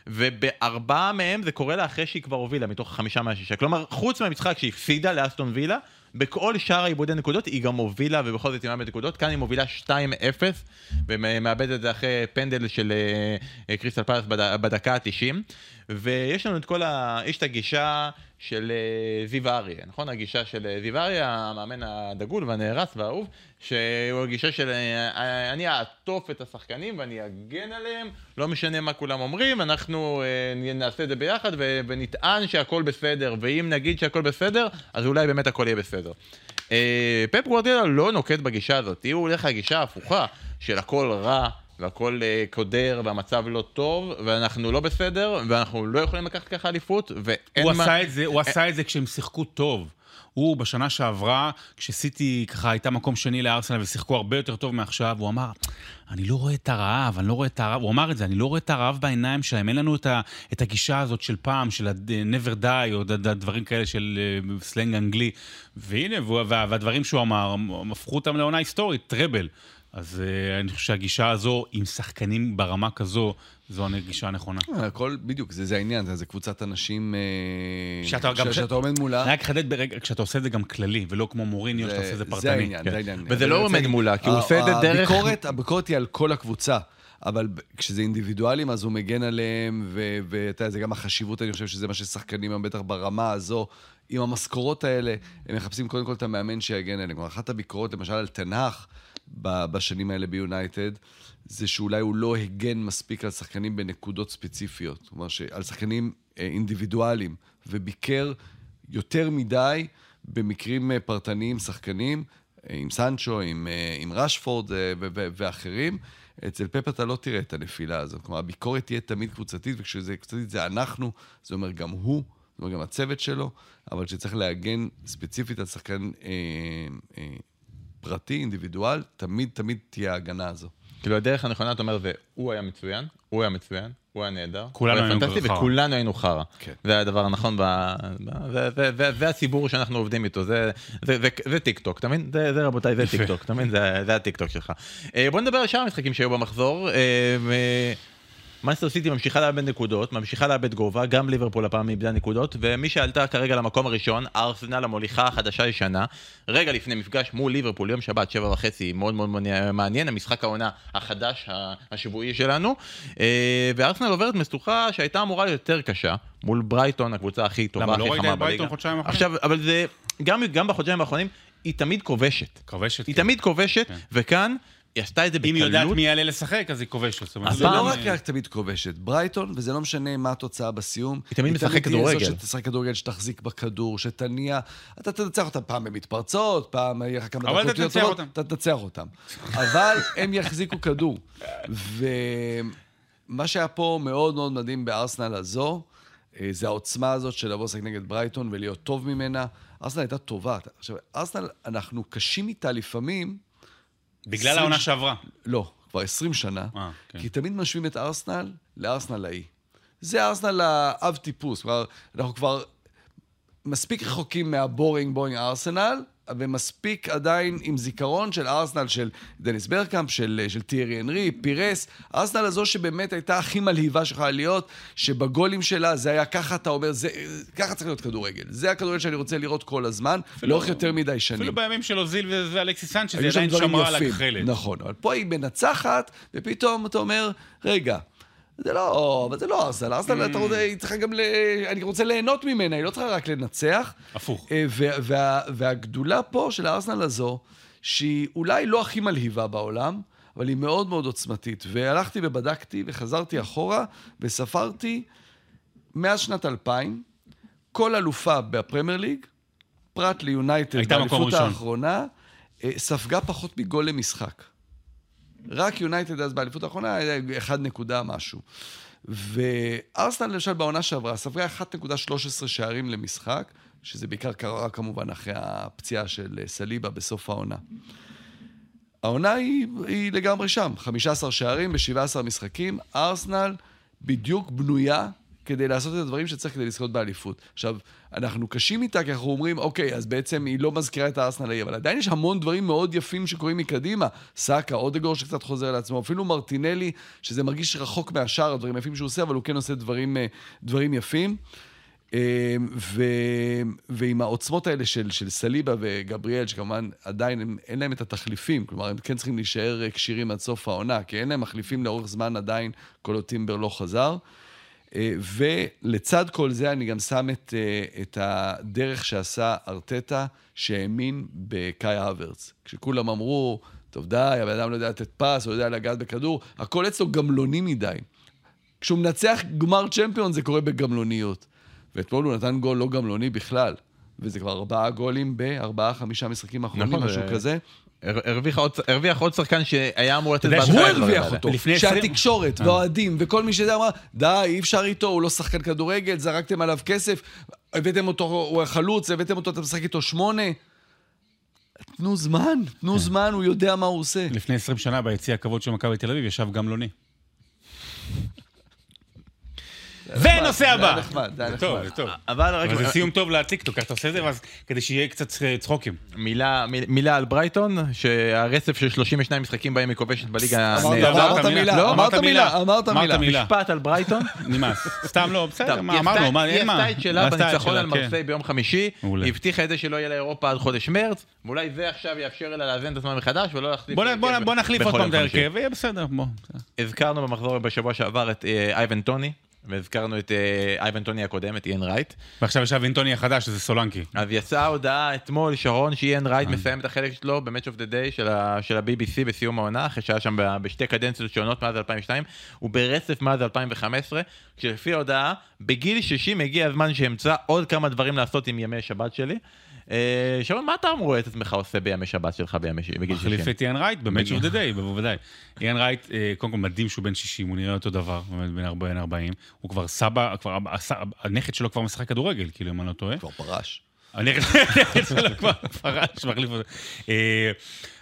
ובארבעה מהם זה קורה לה אחרי שהיא כבר הובילה מתוך החמישה מהשישה. כלומר, חוץ מהמשחק שהיא הפסידה לאסטון וילה, בכל שאר האיבודי נקודות היא גם הובילה ובכל זאת היא מאבדת נקודות. כאן היא מובילה 2-0 ומאבדת את זה אחרי פנדל של אה, אה, קריסטל פאלאס בד- בדקה ה-90. ויש לנו את כל ה... יש את הגישה של אה, זיו אריה, נכון? הגישה של אה, זיו אריה, המאמן הדגול והנערץ והאהוב, שהוא הגישה של אה, אני אעטוף את השחקנים ואני אגן עליהם, לא משנה מה כולם אומרים, אנחנו נעשה את זה ביחד ונטען שהכל בסדר, ואם נגיד שהכל בסדר, אז אולי באמת הכל יהיה בסדר. פפ גוורדיאלה לא נוקט בגישה הזאת, הוא הולך לגישה ההפוכה של הכל רע. והכל אה, קודר והמצב לא טוב ואנחנו לא בסדר ואנחנו לא יכולים לקחת ככה אליפות ואין הוא מה... עשה את זה, הוא עשה את זה כשהם שיחקו טוב. הוא בשנה שעברה, כשסיטי ככה הייתה מקום שני לארסנל ושיחקו הרבה יותר טוב מעכשיו, הוא אמר, אני לא רואה את הרעב, אני לא רואה את הרעב, הוא אמר את זה, אני לא רואה את הרעב בעיניים שלהם, אין לנו את, ה, את הגישה הזאת של פעם, של ה-never die, או דברים כאלה של אה, סלנג אנגלי. והנה, והדברים שהוא אמר, הפכו אותם לעונה היסטורית, טראבל. אז uh, אני חושב שהגישה הזו, עם שחקנים ברמה כזו, זו הגישה הנכונה. הכל, בדיוק, זה זה העניין, זה- זה קבוצת אנשים אה, שאתה גם- ש- שאתה עומד מולה. אני רק אחדד ברגע, כשאתה עושה את זה גם כללי, ולא כמו מוריניו, שאתה עושה את זה פרטני. זה העניין, כן. זה העניין. וזה לא עומד מולה, כי הוא עושה את זה דרך- הביקורת, היא על כל הקבוצה. אבל כשזה אינדיבידואלים, אז הוא מגן עליהם, ו- ואתה יודע, זה גם החשיבות, אני חושב שזה מה ששחקנים הם בטח ברמה הזו. עם המשכורות האלה, הם מחפשים קודם כל את המאמן שיגן עליהם. אחת הביקורות, למשל, על תנח ב- בשנים האלה ביונייטד, זה שאולי הוא לא הגן מספיק על שחקנים בנקודות ספציפיות. כלומר, על שחקנים אה, אינדיבידואליים, וביקר יותר מדי במקרים אה, פרטניים, שחקנים, אה, עם סנצ'ו, עם, עם רשפורד ואחרים. אצל פפ אתה לא תראה את הנפילה הזאת. כלומר, הביקורת תהיה תמיד קבוצתית, וכשזה קבוצתית זה אנחנו, זה אומר גם הוא, זה אומר גם הצוות שלו, אבל כשצריך להגן ספציפית על שחקן אה, אה, פרטי, אינדיבידואל, תמיד תמיד תהיה ההגנה הזו. כאילו הדרך הנכונה, אתה אומר, זה הוא היה מצוין, הוא היה מצוין, הוא היה נהדר. כולנו היינו חרא. וכולנו היינו חרא. כן. זה הדבר הנכון, ב... ב... זה, זה, זה, זה הציבור שאנחנו עובדים איתו, זה, זה, זה, זה טיק טוק, אתה מבין? זה, זה רבותיי, זה טיק טוק, אתה מבין? זה, זה הטיק טוק שלך. אה, בוא נדבר על שאר המשחקים שהיו במחזור. ו... מנצ'סטר סיטי ממשיכה לאבד נקודות, ממשיכה לאבד גובה, גם ליברפול הפעם איבדה נקודות, ומי שעלתה כרגע למקום הראשון, ארסנל המוליכה החדשה ישנה, רגע לפני מפגש מול ליברפול, יום שבת, שבע וחצי, מאוד מאוד מעניין, המשחק העונה החדש, השבועי שלנו, אה, וארסנל עוברת משוכה שהייתה אמורה להיות יותר קשה, מול ברייטון, הקבוצה הכי טובה, הכי חמה בליגה. למה, לא ראית את ברייטון חודשיים האחרונים? עכשיו, אבל זה, גם, גם בחודשיים האחרונים, היא תמיד כובשת. כובשת, היא כן. תמיד כובשת, כן. וכאן... היא עשתה את זה בקלות. אם היא יודעת מי יעלה לשחק, אז היא כובשת. זה לא רק רק תמיד כובשת. ברייטון, וזה לא משנה מה התוצאה בסיום. היא תמיד משחקת כדורגל. היא תמיד זו שתשחק כדורגל, שתחזיק בכדור, שתניע. אתה תנצח אותם פעם במתפרצות, פעם יהיה לך כמה דקות יותר טובות. אתה תנצח אותם. אבל הם יחזיקו כדור. ומה שהיה פה מאוד מאוד מדהים בארסנל הזו, אה, זה העוצמה הזאת של לבוא לשחק נגד ברייטון ולהיות טוב ממנה. ארסנל הייתה טובה. עכשיו, ארסנל, אנחנו קשים איתה לפעמים, בגלל העונה שעברה. לא, כבר 20 שנה. אה, כן. כי תמיד משווים את ארסנל לארסנל ההיא. זה ארסנל האב טיפוס. כלומר, אנחנו כבר מספיק רחוקים מהבורינג בורינג ארסנל, ומספיק עדיין עם זיכרון של ארסנל, של דניס ברקאמפ, של, של טיירי אנרי, פירס. ארסנל הזו שבאמת הייתה הכי מלהיבה שיכולה להיות, שבגולים שלה זה היה ככה, אתה אומר, זה, ככה צריך להיות כדורגל. זה הכדורגל שאני רוצה לראות כל הזמן, לאורך יותר מדי שנים. אפילו בימים של אוזיל ואלכסי סנצ'ה, זה עדיין שמרה על הגחלת. נכון, אבל פה היא מנצחת, ופתאום אתה אומר, רגע, זה לא, אבל זה לא ארסנל. ארסנל, אתה רוצה, היא צריכה גם ל... אני רוצה ליהנות ממנה, היא לא צריכה רק לנצח. הפוך. אה, והגדולה פה של הארסנל הזו, שהיא אולי לא הכי מלהיבה בעולם, אבל היא מאוד מאוד עוצמתית. והלכתי ובדקתי וחזרתי אחורה וספרתי מאז שנת 2000, כל אלופה בפרמייר ליג, פרט ליונייטד באליפות האחרונה, אה, ספגה פחות מגול למשחק. רק יונייטד אז באליפות האחרונה היה 1 נקודה משהו. וארסנל למשל בעונה שעברה ספגה 1.13 שערים למשחק, שזה בעיקר קרה כמובן אחרי הפציעה של סליבה בסוף העונה. העונה היא, היא לגמרי שם, 15 שערים ב-17 משחקים, ארסנל בדיוק בנויה כדי לעשות את הדברים שצריך כדי לזכות באליפות. עכשיו, אנחנו קשים איתה, כי אנחנו אומרים, אוקיי, אז בעצם היא לא מזכירה את הארסנל ההיא, אבל עדיין יש המון דברים מאוד יפים שקורים מקדימה. סאקה, אודגור שקצת חוזר לעצמו, אפילו מרטינלי, שזה מרגיש רחוק מהשאר, הדברים היפים שהוא עושה, אבל הוא כן עושה דברים, אה, דברים יפים. אה, ו... ועם העוצמות האלה של, של סליבה וגבריאל, שכמובן עדיין הם, אין להם את התחליפים, כלומר, הם כן צריכים להישאר אה, כשירים עד סוף העונה, כי אין להם מחליפים לאורך זמן עדיין, כל עוד טימבר לא חזר. אה, ולצד כל זה אני גם שם את, אה, את הדרך שעשה ארטטה, שהאמין בקאי האוורץ. כשכולם אמרו, טוב די, הבן אדם לא יודע לתת פס, הוא יודע לגעת בכדור, הכל אצלו גמלוני מדי. כשהוא מנצח גמר צ'מפיון זה קורה בגמלוניות. ואתמול הוא נתן גול לא גמלוני בכלל. וזה כבר ארבעה גולים בארבעה, חמישה משחקים האחרונים, נכון, משהו כזה. הרוויח עוד שחקן שהיה אמור לתת בהתחלה. הוא הרוויח אותו. שהתקשורת אה. והאוהדים וכל מי שזה אמר, די, אי אפשר איתו, הוא לא שחקן כדורגל, זרקתם עליו כסף, הבאתם אותו, הוא החלוץ, הבאתם אותו, אתה משחק איתו שמונה. תנו זמן, תנו כן. זמן, הוא יודע מה הוא עושה. לפני 20 שנה ביציע הכבוד של מכבי תל אביב ישב גמלוני. ונושא הבא. זה היה נחמד, זה היה נחמד. טוב, זה טוב. אבל זה סיום טוב לטיקטוק, אתה עושה את זה, ואז כדי שיהיה קצת צחוקים. מילה על ברייטון, שהרצף של 32 משחקים בהם היא כובשת בליגה... אמרת מילה, לא, אמרת מילה, אמרת מילה. משפט על ברייטון. נמאס. סתם לא, בסדר, מה אמרנו, מה, אין מה. היא עשתה את שלה בניצחון על כן. מרסיי ביום חמישי, היא הבטיחה את זה שלא יהיה לאירופה עד חודש מרץ, ואולי זה עכשיו יאפשר לה לאזן את עצמה מחדש, ולא להחליף... בוא נחליף עוד פעם את ההרכב, ויהיה בסדר, בוא. הזכרנו במחזור בשבוע שעבר את אה, אייבן טוני, והזכרנו את אה, אייבן טוני הקודם, את איאן רייט. ועכשיו יש אייבן טוני החדש, שזה סולנקי. אז יצאה הודעה אתמול, שרון, שאיאן רייט אה. מסיים את החלק שלו ב-Match of the Day של ה-BBC בסיום העונה, אחרי שהיה שם בשתי קדנציות שונות מאז 2002, וברצף מאז 2015, כשלפי ההודעה, בגיל 60 הגיע הזמן שאמצא עוד כמה דברים לעשות עם ימי שבת שלי. אה, שרון, מה אתה רואה את עצמך עושה בימי שבת שלך בימי בגיל 60? מחליף את איאן רייט ב-Match of the Day, בוודאי. איאן רייט, אה, קודם כל מדהים שהוא בן 60, הוא נראה אותו דבר, באמת בן 40. הוא כבר סבא, כבר, הנכד שלו כבר משחק כדורגל, כאילו, אם אני לא טועה. כבר פרש. שלו כבר פרש, מחליף אותו. אה,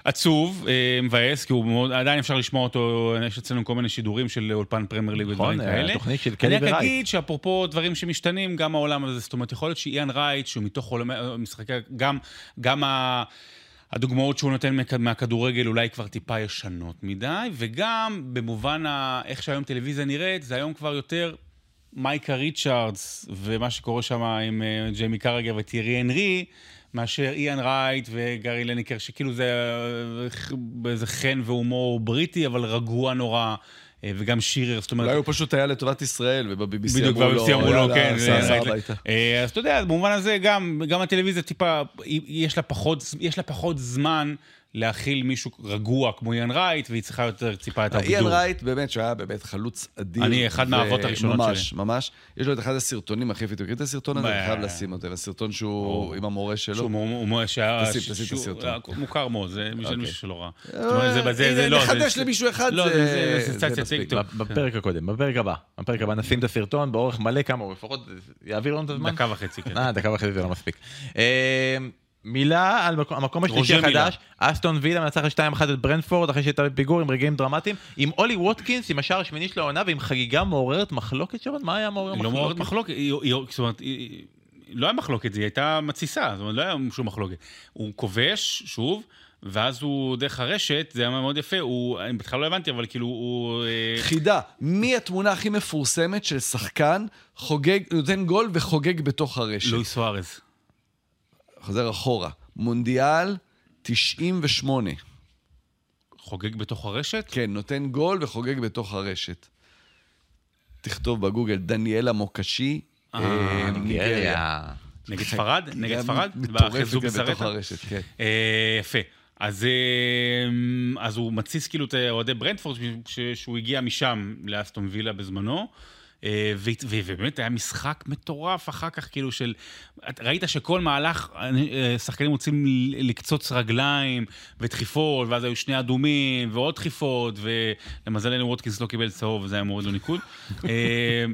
עצוב, אה, מבאס, כי הוא מאוד, עדיין אפשר לשמוע אותו, יש אצלנו כל מיני שידורים של אולפן פרמייר ליג ודברים נכון, כאלה. תוכנית של קלי ורייט. אני רק אגיד שאפרופו דברים שמשתנים, גם העולם הזה, זאת אומרת, יכול להיות שאיאן רייט, שהוא מתוך עולמי משחקי, גם, גם ה... הדוגמאות שהוא נותן מהכדורגל אולי כבר טיפה ישנות מדי, וגם במובן ה... איך שהיום טלוויזיה נראית, זה היום כבר יותר מייקה ריצ'ארדס, ומה שקורה שם עם אה, ג'יימי קרגר וטירי הנרי, מאשר איאן רייט וגארי לניקר, שכאילו זה אה, באיזה חן והומור בריטי, אבל רגוע נורא, אה, וגם שירר, זאת אומרת... אולי הוא פשוט היה לטובת ישראל, וב-BBC בדיוק, אמרו לו, ב-BBC אמרו לו, כן, אז אתה יודע, במובן הזה גם, הטלוויזיה טיפה, יש לה פחות זמן להכיל מישהו רגוע כמו איאן רייט, והיא צריכה יותר טיפה את איאן הבידור. רייט, באמת, שהוא היה באמת חלוץ אדיר. אני, אחד מהאהבות הראשונות ממש, שלי. ממש. יש לו את אחד הסרטונים הכי יפים. מכיר את הסרטון הזה? ב- אני חייב לשים אותו. הסרטון שהוא. עם המורה שלו. שהוא מו- מו- מו- שה- תשים, תשים את הסרטון. אה, מוכר מאוד, זה בשביל אוקיי. מישהו שלא ראה. זאת אה, אומרת, זה- זה- זה לא, לחדש זה- למישהו אחד, לא, זה- זה- זה זה סנסציה מספיק. טיקטוק. בפרק הקודם, בפרק הבא. בפרק הבא נשים את הסרטון באורך מלא כמה לפחות יעביר לנו את הזמן. דקה וחצי, כן. אה, דקה וחצי זה לא מספיק. מילה על מקום- המקום השלישי. החדש, אסטון וילה מנצחת 2-1 את ברנדפורד אחרי שהייתה בפיגור עם רגעים דרמטיים, עם אולי ווטקינס עם השער השמיני של העונה ועם חגיגה מעוררת מחלוקת שרון, מה היה מעורר לא מעוררת מחלוקת? מחלוקת, היא- היא- זאת אומרת, היא- לא היה מחלוקת, היא הייתה מתסיסה, זאת אומרת, לא היה שום מחלוקת. הוא כובש, שוב, ואז הוא דרך הרשת, זה היה מאוד יפה, הוא, אני בהתחלה לא הבנתי, אבל כאילו, הוא... אה, חידה, מי התמונה הכי מפורסמת של שחקן חוגג, נותן גול וחוגג בתוך הרשת? לואי סוארז. חוזר אחורה. מונדיאל 98. חוגג בתוך הרשת? כן, נותן גול וחוגג בתוך הרשת. תכתוב בגוגל, דניאלה מוקשי, אה, אה, ניגריה. נגד ספרד? נגד ספרד? מטורפת בתוך? הרשת, כן. אה, יפה. אז, אז הוא מתסיס כאילו את אוהדי ברנדפורד, שהוא הגיע משם לאסטון וילה בזמנו. אה, ובאמת היה משחק מטורף אחר כך, כאילו של... ראית שכל מהלך, אה, שחקנים רוצים לקצוץ רגליים ודחיפות, ואז היו שני אדומים ועוד דחיפות, ולמזלנו ווטקינס לא קיבל צהוב, וזה היה מוריד לו ניקוד. אה,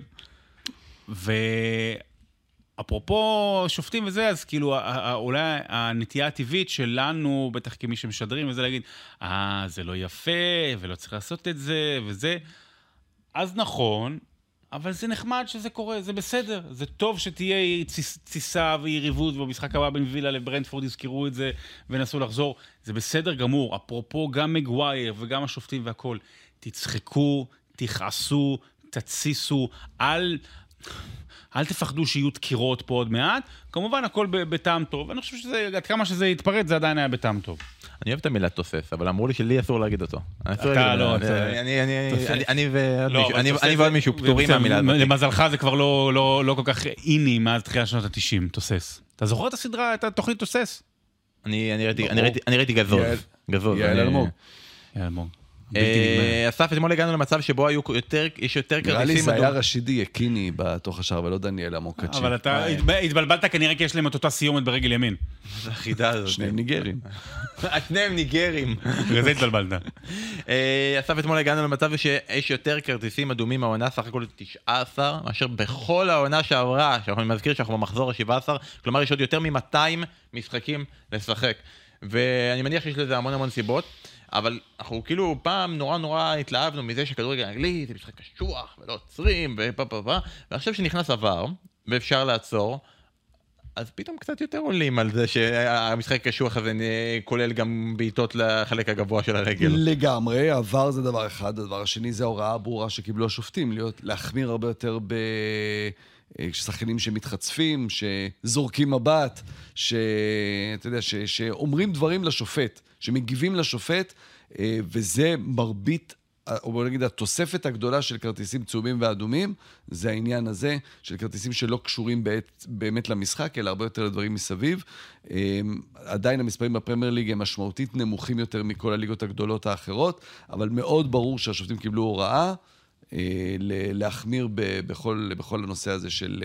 ו... אפרופו שופטים וזה, אז כאילו, אולי הנטייה הטבעית שלנו, בטח כמי שמשדרים, וזה להגיד, אה, זה לא יפה, ולא צריך לעשות את זה, וזה. אז נכון, אבל זה נחמד שזה קורה, זה בסדר. זה טוב שתהיה תסיס- תסיסה ויריבות, ובמשחק הבא בין וילה לברנדפורד יזכרו את זה וינסו לחזור. זה בסדר גמור. אפרופו, גם מגווייר וגם השופטים והכול, תצחקו, תכעסו, תתסיסו, אל... אל תפחדו שיהיו דקירות פה עוד מעט. כמובן, הכל בטעם טוב. אני חושב שזה, עד כמה שזה יתפרץ, זה עדיין היה בטעם טוב. אני אוהב את המילה תוסס, אבל אמרו לי שלי אסור להגיד אותו. אתה לא, אני- ועוד לא, מישהו- פטורים מהמילה הזאת. למזלך זה כבר לא, לא, לא כל כך איני מאז תחילת שנות ה-90, תוסס. אתה זוכר את הסדרה, את התוכנית תוסס? אני ראיתי- גזוז. יעל- גזוז. יעל אלמוג. אה. אסף, אתמול הגענו למצב שבו היו יותר, יש יותר נראה לי כרטיסים זה היה. רשידי יקיני בתוך השער, ולא דניאלה מוקצ'י. אבל אתה התב- התבלבלת כנראה כי יש להם את אותה סיומת ברגל ימין. החידה הזאת. שניהם ניגרים. שניהם ניגרים. בגלל זה התבלבלת. אה, אסף, אתמול הגענו למצב שיש יותר כרטיסים אדומים מהעונה, סך הכל 19, מאשר בכל העונה שעברה, שאנחנו נזכיר שאנחנו במחזור ה-17, כלומר יש עוד יותר מ-200 משחקים לשחק. ואני מניח שיש לזה המון המון סיבות, אבל אנחנו כאילו פעם נורא נורא התלהבנו מזה שכדורגל אנגלי זה משחק קשוח ולא עוצרים ופה פה פה, ועכשיו שנכנס עבר, ואפשר לעצור, אז פתאום קצת יותר עולים על זה שהמשחק הקשוח הזה כולל גם בעיטות לחלק הגבוה של הרגל. לגמרי, עבר זה דבר אחד, הדבר השני זה ההוראה הברורה שקיבלו השופטים, להיות, להחמיר הרבה יותר ב... אה, שחקנים שמתחצפים, שזורקים מבט, שאתה יודע, ש... שאומרים דברים לשופט, שמגיבים לשופט, אה, וזה מרבית, אה, או בוא נגיד, התוספת הגדולה של כרטיסים צהובים ואדומים, זה העניין הזה, של כרטיסים שלא קשורים בעת, באמת למשחק, אלא הרבה יותר לדברים מסביב. עדיין המספרים בפרמייר ליג הם משמעותית נמוכים יותר מכל הליגות הגדולות האחרות, אבל מאוד ברור שהשופטים קיבלו הוראה. אה, להחמיר ב- בכל, בכל הנושא הזה של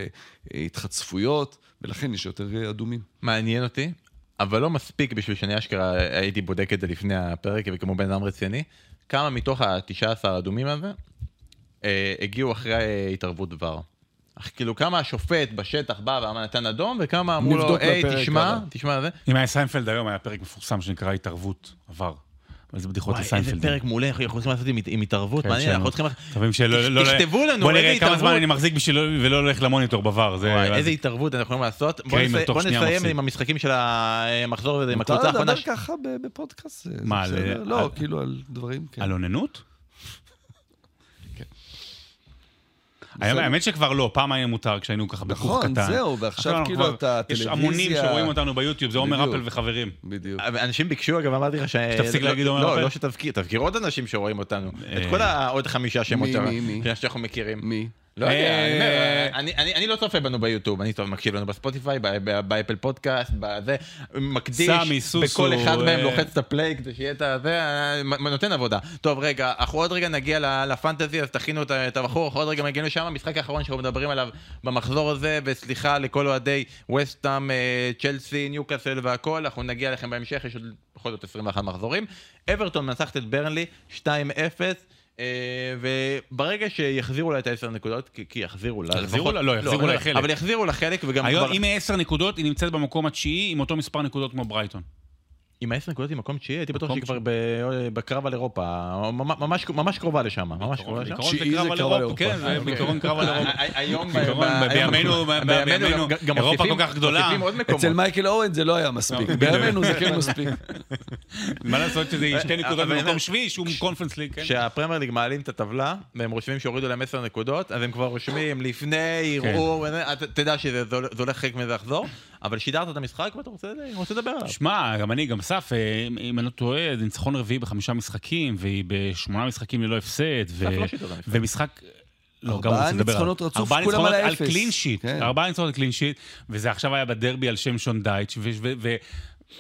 אה, התחצפויות, ולכן יש יותר אדומים. מעניין אותי, אבל לא מספיק בשביל שאני אשכרה הייתי בודק את זה לפני הפרק, וכמו בן אדם רציני, כמה מתוך ה-19 האדומים הזה אה, הגיעו אחרי אה, התערבות VAR. אך כאילו כמה השופט בשטח בא ואמר נתן אדום, וכמה אמרו לו, היי, תשמע, הבא." תשמע זה. אם היה סיינפלד היום, היה פרק מפורסם שנקרא התערבות VAR. איזה בדיחות וואי, איזה לסיינפלד. פרק מעולה, אנחנו רוצים לעשות עם, התערבות, כן, מעניין. אנחנו צריכים... מקווים שלא... לא- תכתבו לנו בוא נראה כמה. זמן אני מחזיק בשביל ולא הולך למוניטור בבר. איזה התערבות אנחנו יכולים לעשות. בוא נסיים. עם המשחקים של המחזור הזה, עם הקבוצה האחרונה. לדבר ככה ב- בפודקאסט? מה, לא, כאילו על דברים, כן. על אוננות? כן. האמת- האמת שכבר לא, פעם היה מותר כשהיינו ככה בכוך קטן. נכון, זהו, ועכשיו כאילו כבר- אתה יש טלוויזיה... המונים שרואים אותנו ביוטיוב, זה עומר. אפל וחברים. בדיוק. אנשים ביקשו, אגב, אמרתי לך ש... שתפסיק לא- להגיד עומר לא, אפל? לא שתזכיר, תזכיר עוד אנשים שרואים אותנו. אה. את כל העוד חמישה שמות מי, שם- מי, מי? שאנחנו מכירים. מי? לא יודע, אני אומר, אה. אני- אני אני לא צופה בנו ביוטיוב, אני טוב, מקשיב לנו בספוטיפיי, ב- ב- באפל פודקאסט, בזה, מקדיש, סמי, סוסו, בכל אחד מהם אה. לוחץ את ה play כדי שיהיה את הזה, אה, מ- נותן עבודה. טוב, רגע, אנחנו עוד רגע נגיע ל- לפנטזי, אז תכינו את ה- את הבחור, אנחנו עוד רגע מגיעים לשם, המשחק האחרון שאנחנו מדברים עליו במחזור הזה, וסליחה לכל אוהדי ווסטהאם, אה, צ'לסי, ניוקאסל והכל, אנחנו נגיע אליכם בהמשך, יש עוד בכל זאת 21 מחזורים. אברטון מנצחת את ברנלי, 2-0. אה, וברגע שיחזירו לה את העשר נקודות, כי, כי יחזירו לה, יחזירו לה? לא, יחזירו לה אבל- חלק. אבל יחזירו לה חלק, וגם היום, כבר... אם היא 10 נקודות, היא נמצאת במקום התשיעי עם אותו מספר נקודות כמו ברייטון. עם העשר נקודות היא מקום תשיעי, הייתי בטוח שהיא כבר ב- בקרב על אירופה, ממש- קרובה לשם, ממש קרובה לשם. תשיעי זה קרב על אירופה, כן. זה אוקיי. בעיקרון קרב על אירופה. היום, בימינו- בימינו, אירופה כל כך גדולה. אצל מייקל אורן זה לא היה מספיק, בדיוק. בימינו זה כן מספיק. מה לעשות שזה שתי נקודות במקום שביעי, שום קונפרנס ליג, כן? כשהפרמייר ליג מעלים את הטבלה, והם רושמים שהורידו להם 10 נקודות, אז הם כבר רושמים לפני כן. ערעור, אתה- תדע שזה זה הולך- חלק מזה לחזור, אבל שידרת את המשחק ואתה רוצה לדבר עליו. שמע, גם אני, גם אסף, אה, אם אני לא טועה, זה ניצחון רביעי בחמישה משחקים, והיא בשמונה משחקים ללא הפסד, ו- לא. ומשחק... לא, גם ארבעה רוצה לדבר ניצחונות. רצוף, ארבעה כולם ניצחונות על. קלין שיט, כן. ארבעה ניצחונות על קלין שיט, וזה עכשיו היה בדרבי על שם שון דייץ', ו- ו- ו-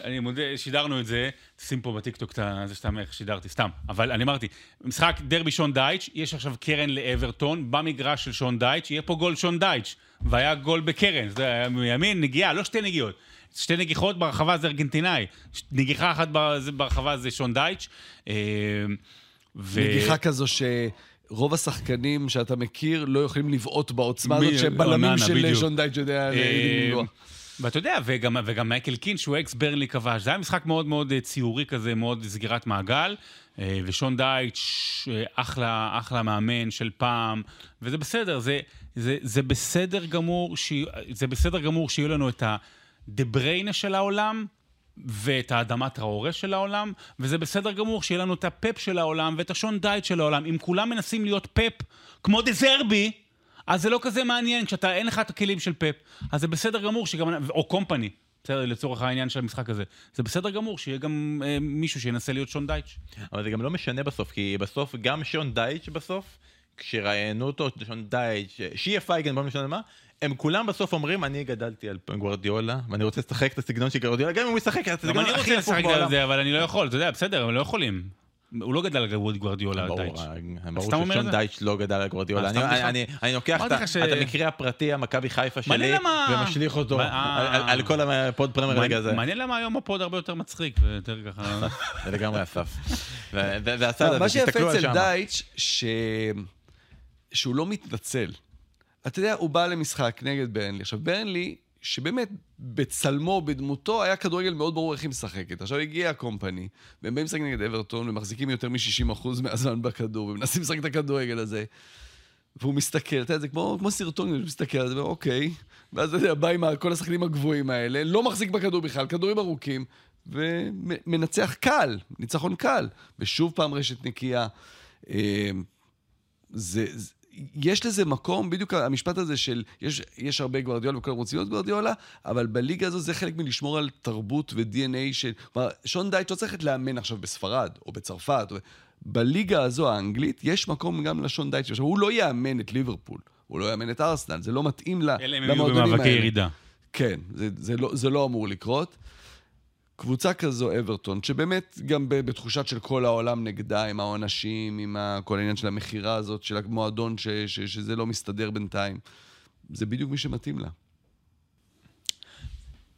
אני מודה, שידרנו את זה, שים פה בטיקטוק את זה סתם איך שידרתי, סתם. אבל אני אמרתי, משחק דרבי שון דייץ', יש עכשיו קרן לאברטון, במגרש של שון דייץ', יהיה פה גול שון דייץ', והיה גול בקרן, זה היה מימין, נגיעה, לא שתי נגיעות. שתי נגיחות ברחבה זה ארגנטינאי, ש- נגיחה אחת ברחבה זה שון דייץ'. אה, ו- נגיחה כזו שרוב השחקנים שאתה מכיר לא יכולים לבעוט בעוצמה מי- הזאת שבלמים של. שון דייץ' יודע אה, לנגוע. ואתה יודע, וגם, וגם מייקל קין, שהוא אקס ברנלי כבש, זה היה משחק מאוד מאוד אה, ציורי כזה, מאוד סגירת מעגל, אה, ושון דייץ', אה, אחלה, אחלה מאמן של פעם, וזה בסדר, זה, זה, זה בסדר גמור, ש... זה בסדר גמור שיהיו לנו את הדה בריינה של העולם, ואת האדמה טראורה של העולם, וזה בסדר גמור שיהיה לנו את הפפ של העולם ואת השון דייץ' של העולם. אם כולם מנסים להיות פפ כמו דזרבי, אז זה לא כזה מעניין כשאתה, אין לך את הכלים של פפ. אז זה בסדר גמור שגם, או קומפני, בסדר, לצורך העניין של המשחק הזה. זה בסדר גמור שיהיה גם אה, מישהו שינסה להיות שון דייטש. אבל זה גם לא משנה בסוף, כי בסוף גם שון דייץ' בסוף, כשראיינו אותו, שון דייץ', שיהיה פייגן, לא משנה מה, הם כולם בסוף אומרים, אני גדלתי על גוורדיולה, ואני רוצה לשחק את הסגנון של גוורדיולה, גם אם הוא ישחק את גם הסגנון אני הכי רוצה הפוך לשחק בעולם. על זה, אבל אני לא יכול, אתה יודע, בסדר, הם לא יכולים. הוא לא גדל על גוורדיולה על ברור, דייטש. ברור את ששון? דייץ' לא גדל על גוורדיולה. אה, אני-? אני- אני לוקח את המקרה הפרטי, המכבי חיפה שלי, ומשליך אותו מה- אה. על- כל הפוד פרמייר ליג הזה. מעניין למה היום הפוד הרבה יותר מצחיק ויותר ככה... זה לגמרי אסף. זה- מה שיפה אצל שם. שהוא לא מתנצל. אתה יודע, הוא בא למשחק נגד ברנלי. עכשיו, ברנלי, שבאמת בצלמו, בדמותו, היה כדורגל מאוד ברור איך היא משחקת. עכשיו הגיע הקומפני, והם באים לשחק נגד אברטון, ומחזיקים יותר מ-60% מהזמן בכדור, ומנסים לשחק את הכדורגל הזה. והוא מסתכל, אתה יודע, זה כמו, כמו סרטון, הוא מסתכל על זה, ואומר, אוקיי. ואז אתה יודע, בא עם כל השחקנים הגבוהים האלה, לא מחזיק בכדור בכלל, כדורים ארוכים, ומנצח קל, ניצחון קל. ושוב פעם רשת נקייה. אה, זה, זה, יש לזה מקום, בדיוק המשפט הזה של, יש, יש הרבה גוורדיולה וכולם רוצים להיות גוורדיולה, אבל בליגה הזו זה חלק מלשמור על תרבות ו-DNA של... כלומר, שון דייץ' לא צריך לאמן עכשיו בספרד או בצרפת. או... בליגה הזו, האנגלית, יש מקום גם לשון דייץ'. עכשיו, הוא לא יאמן את ליברפול, הוא לא יאמן את ארסנל, זה לא מתאים ל- אלא אם הם יהיו למועדונים במאבקי האלה. ירידה. כן, זה, זה, לא, זה לא אמור לקרות. קבוצה כזו, אברטון, שבאמת גם בתחושת של כל העולם נגדה, עם העונשים, עם כל העניין של המכירה הזאת, של המועדון, ש, ש, שזה לא מסתדר בינתיים, זה בדיוק מי שמתאים לה.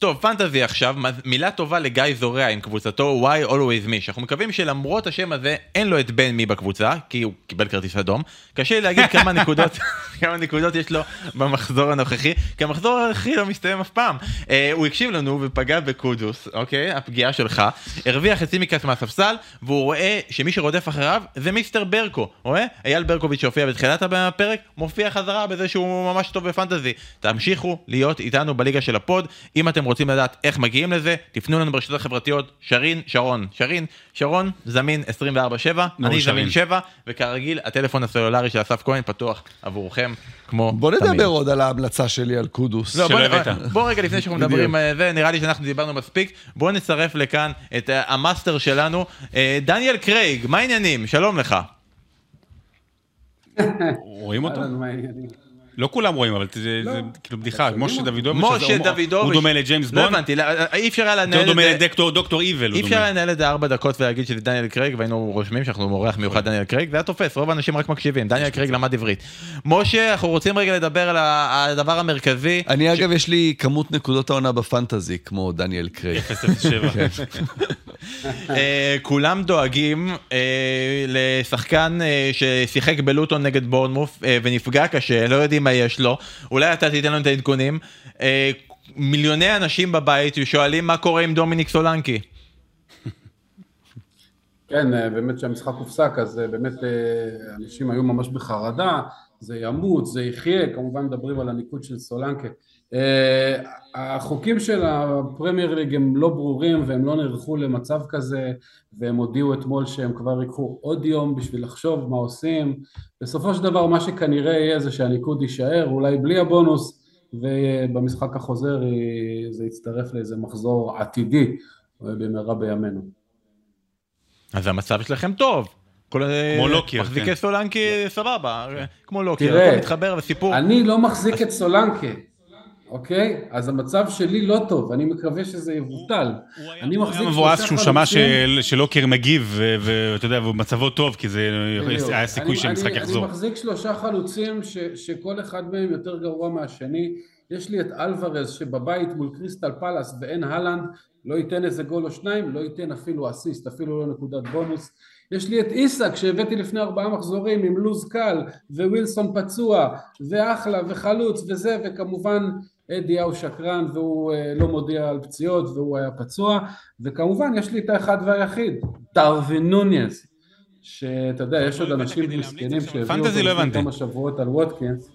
טוב, פנטזי עכשיו, מילה טובה לגיא זורע עם קבוצתו Why Always Me, שאנחנו מקווים שלמרות השם הזה, אין לו את בן מי בקבוצה, כי הוא קיבל כרטיס אדום. קשה לי להגיד כמה נקודות, כמה נקודות יש לו במחזור הנוכחי, כי המחזור הנוכחי לא מסתיים אף פעם. Uh, הוא הקשיב לנו ופגע בקודוס, אוקיי? הפגיעה שלך, הרוויח את סימיקס מהספסל, והוא רואה שמי שרודף אחריו זה מיסטר ברקו, רואה? אייל ברקוביץ' שהופיע בתחילת הפרק, מופיע חזרה בזה שהוא ממש טוב בפנטזי. תמשיכו להיות איתנו בליגה של הפוד, אם אתם רוצים לדעת איך מגיעים לזה, תפנו לנו ברשתות החברתיות, שרין, שרון, שרין, שרון, זמין 24/7, אני זמין 7, וכרגיל, הטלפון הסלולרי של אסף כהן פתוח עבורכם, כמו בוא תמיד. נדבר עוד על ההמלצה שלי על קודוס. לא, בוא, בוא, בוא רגע לפני שאנחנו מדברים על זה, נראה לי שאנחנו דיברנו מספיק, בוא נצרף לכאן את המאסטר שלנו, אה, דניאל קרייג, מה העניינים? שלום לך. רואים אותו? לא כולם רואים, אבל זה לא. כאילו בדיחה, משה דוידוביץ', משה דוידוביץ', הוא דומה לג'יימס בונד, לא הבנתי, אי אפשר היה לנהל את זה, דומה לדוקטור איבל, אי אפשר היה לנהל את זה ארבע דקות ולהגיד שזה דניאל קרייג, והיינו רושמים שאנחנו אורח מיוחד דניאל קרייג, זה היה תופס, רוב האנשים רק מקשיבים, דניאל קרייג למד עברית. משה, אנחנו רוצים רגע לדבר על הדבר המרכזי. אני אגב, יש לי כמות נקודות העונה בפנטזי, כמו דניאל קרייג. 007. אה, כולם דואגים אה, לשחקן אה, ששיחק בלוטון נגד בורנמוף ונפגע קשה, לא יודעים מה יש לו, אולי אתה תיתן לנו את העדכונים. מיליוני אנשים בבית שואלים מה קורה עם דומיניק סולנקי. כן, באמת שהמשחק הופסק, אז באמת אנשים היו ממש בחרדה, זה ימות, זה יחיה, כמובן מדברים על הניקוד של סולנקה. אה, החוקים של הפרמייר ליג הם לא ברורים והם לא נערכו למצב כזה והם הודיעו אתמול שהם כבר ייקחו עוד יום בשביל לחשוב מה עושים. בסופו של דבר מה שכנראה יהיה זה שהניקוד יישאר אולי בלי הבונוס ובמשחק החוזר זה יצטרף לאיזה מחזור עתידי במהרה בימינו. אז המצב שלכם טוב. כמו לוקר, מחזיקי כן. סולנקי סבבה, כמו לוקר, הכל מתחבר וסיפור. אני לא מחזיק את סולנקי, אוקיי? אז המצב שלי לא טוב, אני מקווה שזה יבוטל. אני מחזיק שלושה חלוצים... הוא היה מבואס כשהוא שמע שלוקר מגיב, ואתה יודע, ומצבו טוב, כי זה היה סיכוי שהמשחק יחזור. אני מחזיק שלושה חלוצים שכל אחד מהם יותר גרוע מהשני. יש לי את אלוורז שבבית מול קריסטל פלאס ואין הלנד, לא ייתן איזה גול או שניים, לא ייתן אפילו אסיסט, אפילו לא נקודת בונוס. יש לי את איסק שהבאתי לפני ארבעה מחזורים עם לוז קל ווילסון פצוע ואחלה וחלוץ וזה וכמובן אדי הוא שקרן והוא אה, לא מודיע על פציעות והוא היה פצוע וכמובן יש לי את האחד והיחיד דרווין נוניאז שאתה יודע יש עוד אנשים מסכנים שהביאו אותו לא לפני כמה שבועות על ווטקינס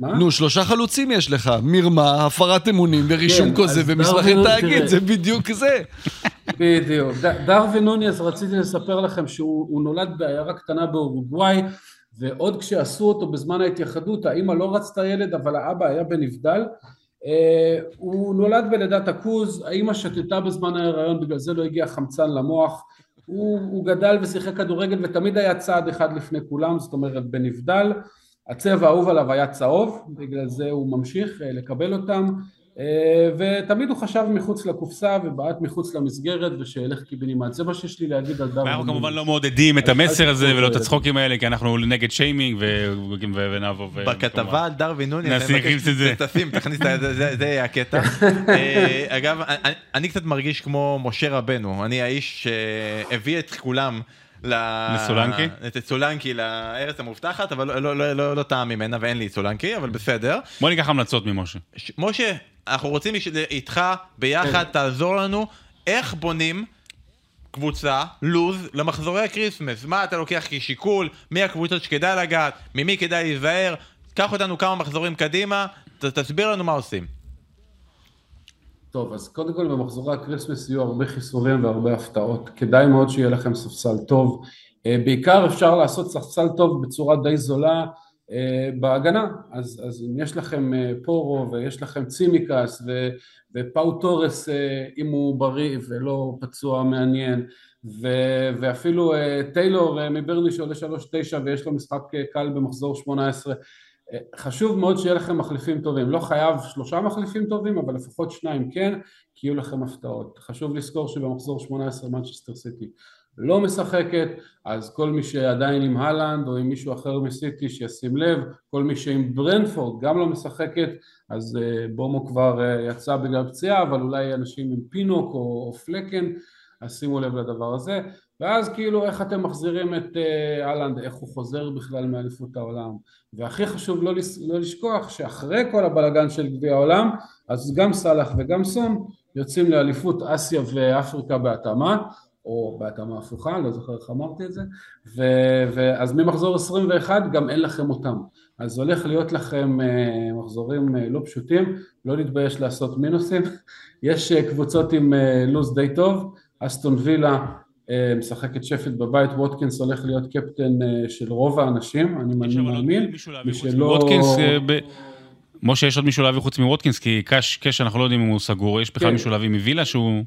נו, שלושה חלוצים יש לך, מרמה, הפרת אמונים ורישום כן, כוזב ומסמכי תאגיד, זה בדיוק זה. בדיוק. דרווין נוניאז, רציתי לספר לכם שהוא נולד בעיירה קטנה באורוגוואי, ועוד כשעשו אותו בזמן ההתייחדות, האימא לא רצתה ילד, אבל האבא היה בנבדל. אה, הוא נולד בלידת הכוז, האימא שתתה בזמן ההיריון, בגלל זה לא הגיע חמצן למוח. הוא, הוא גדל ושיחק כדורגל ותמיד היה צעד אחד לפני כולם, זאת אומרת בנבדל. הצבע האהוב עליו היה צהוב, בגלל זה הוא ממשיך אה, לקבל אותם. אה, ותמיד הוא חשב מחוץ לקופסה ובעט מחוץ למסגרת ושילך קיבינימט, זה מה שיש לי להגיד על דרווין. אנחנו כמובן לא מעודדים את המסר הזה ולא את הצחוקים האלה, כי אנחנו נגד שיימינג ונעבור. בכתבה על דרווין נונייז, תשים, תכניס, זה יהיה הקטע. אה, אגב, אני קצת מרגיש כמו משה רבנו, אני האיש שהביא את כולם. לסולנקי? את סולנקי לארץ המובטחת, אבל לא, לא, לא, לא, לא טעם ממנה ואין לי סולנקי, אבל בסדר. בוא ניקח המלצות ממשה. משה, אנחנו רוצים איתך ביחד, כן. תעזור לנו איך בונים קבוצה, לוז, למחזורי הקריסמס. מה אתה לוקח כשיקול, מי הקבוצות שכדאי לגעת, ממי כדאי להיזהר. קח אותנו כמה מחזורים קדימה, ת, תסביר לנו מה עושים. טוב, אז קודם כל במחזורי הקריסמס יהיו הרבה חיסולים והרבה הפתעות. כדאי מאוד שיהיה לכם ספסל טוב. אה, בעיקר אפשר לעשות ספסל טוב בצורה די זולה אה, בהגנה. אז, אז אם יש לכם אה, פורו ויש לכם צימיקאס ו, ופאו תורס אם הוא בריא ולא פצוע מעניין ו, ואפילו טיילור מברני שעולה 3-9 ויש לו משחק קל במחזור 18 חשוב מאוד שיהיה לכם מחליפים טובים, לא חייב שלושה מחליפים טובים, אבל לפחות שניים כן, כי יהיו לכם הפתעות. חשוב לזכור שבמחזור 18 מנצ'סטר סיטי לא משחקת, אז כל מי שעדיין עם הלנד או עם מישהו אחר מסיטי שישים לב, כל מי שעם ברנפורד גם לא משחקת, אז אה, בומו כבר אה, יצא בגלל פציעה, אבל אולי אנשים עם פינוק או, או פלקן, אז שימו לב לדבר הזה. ואז כאילו איך אתם מחזירים את אהלנד, איך הוא חוזר בכלל מאליפות העולם. והכי חשוב לא, לא לשכוח שאחרי כל הבלגן של גביע העולם, אז גם סאלח וגם סון יוצאים לאליפות אסיה ואפריקה בהתאמה, או בהתאמה הפוכה, לא זוכר איך אמרתי את זה, ו, ואז ממחזור 21 גם אין לכם אותם. אז הולך להיות לכם uh, מחזורים uh, לא פשוטים, לא להתבייש לעשות מינוסים. יש אה, קבוצות עם אה, לו"ז די טוב, אסטון וילה משחק את שפילד בבית, ווטקינס הולך להיות קפטן של רוב האנשים, אני מאמין. מי שלא... ווטקינס, משה, יש עוד מישהו להביא חוץ מווטקינס, כי קאש, קאש, אנחנו לא יודעים אם הוא סגור, יש בכלל כן. מישהו להביא מווילה שהוא...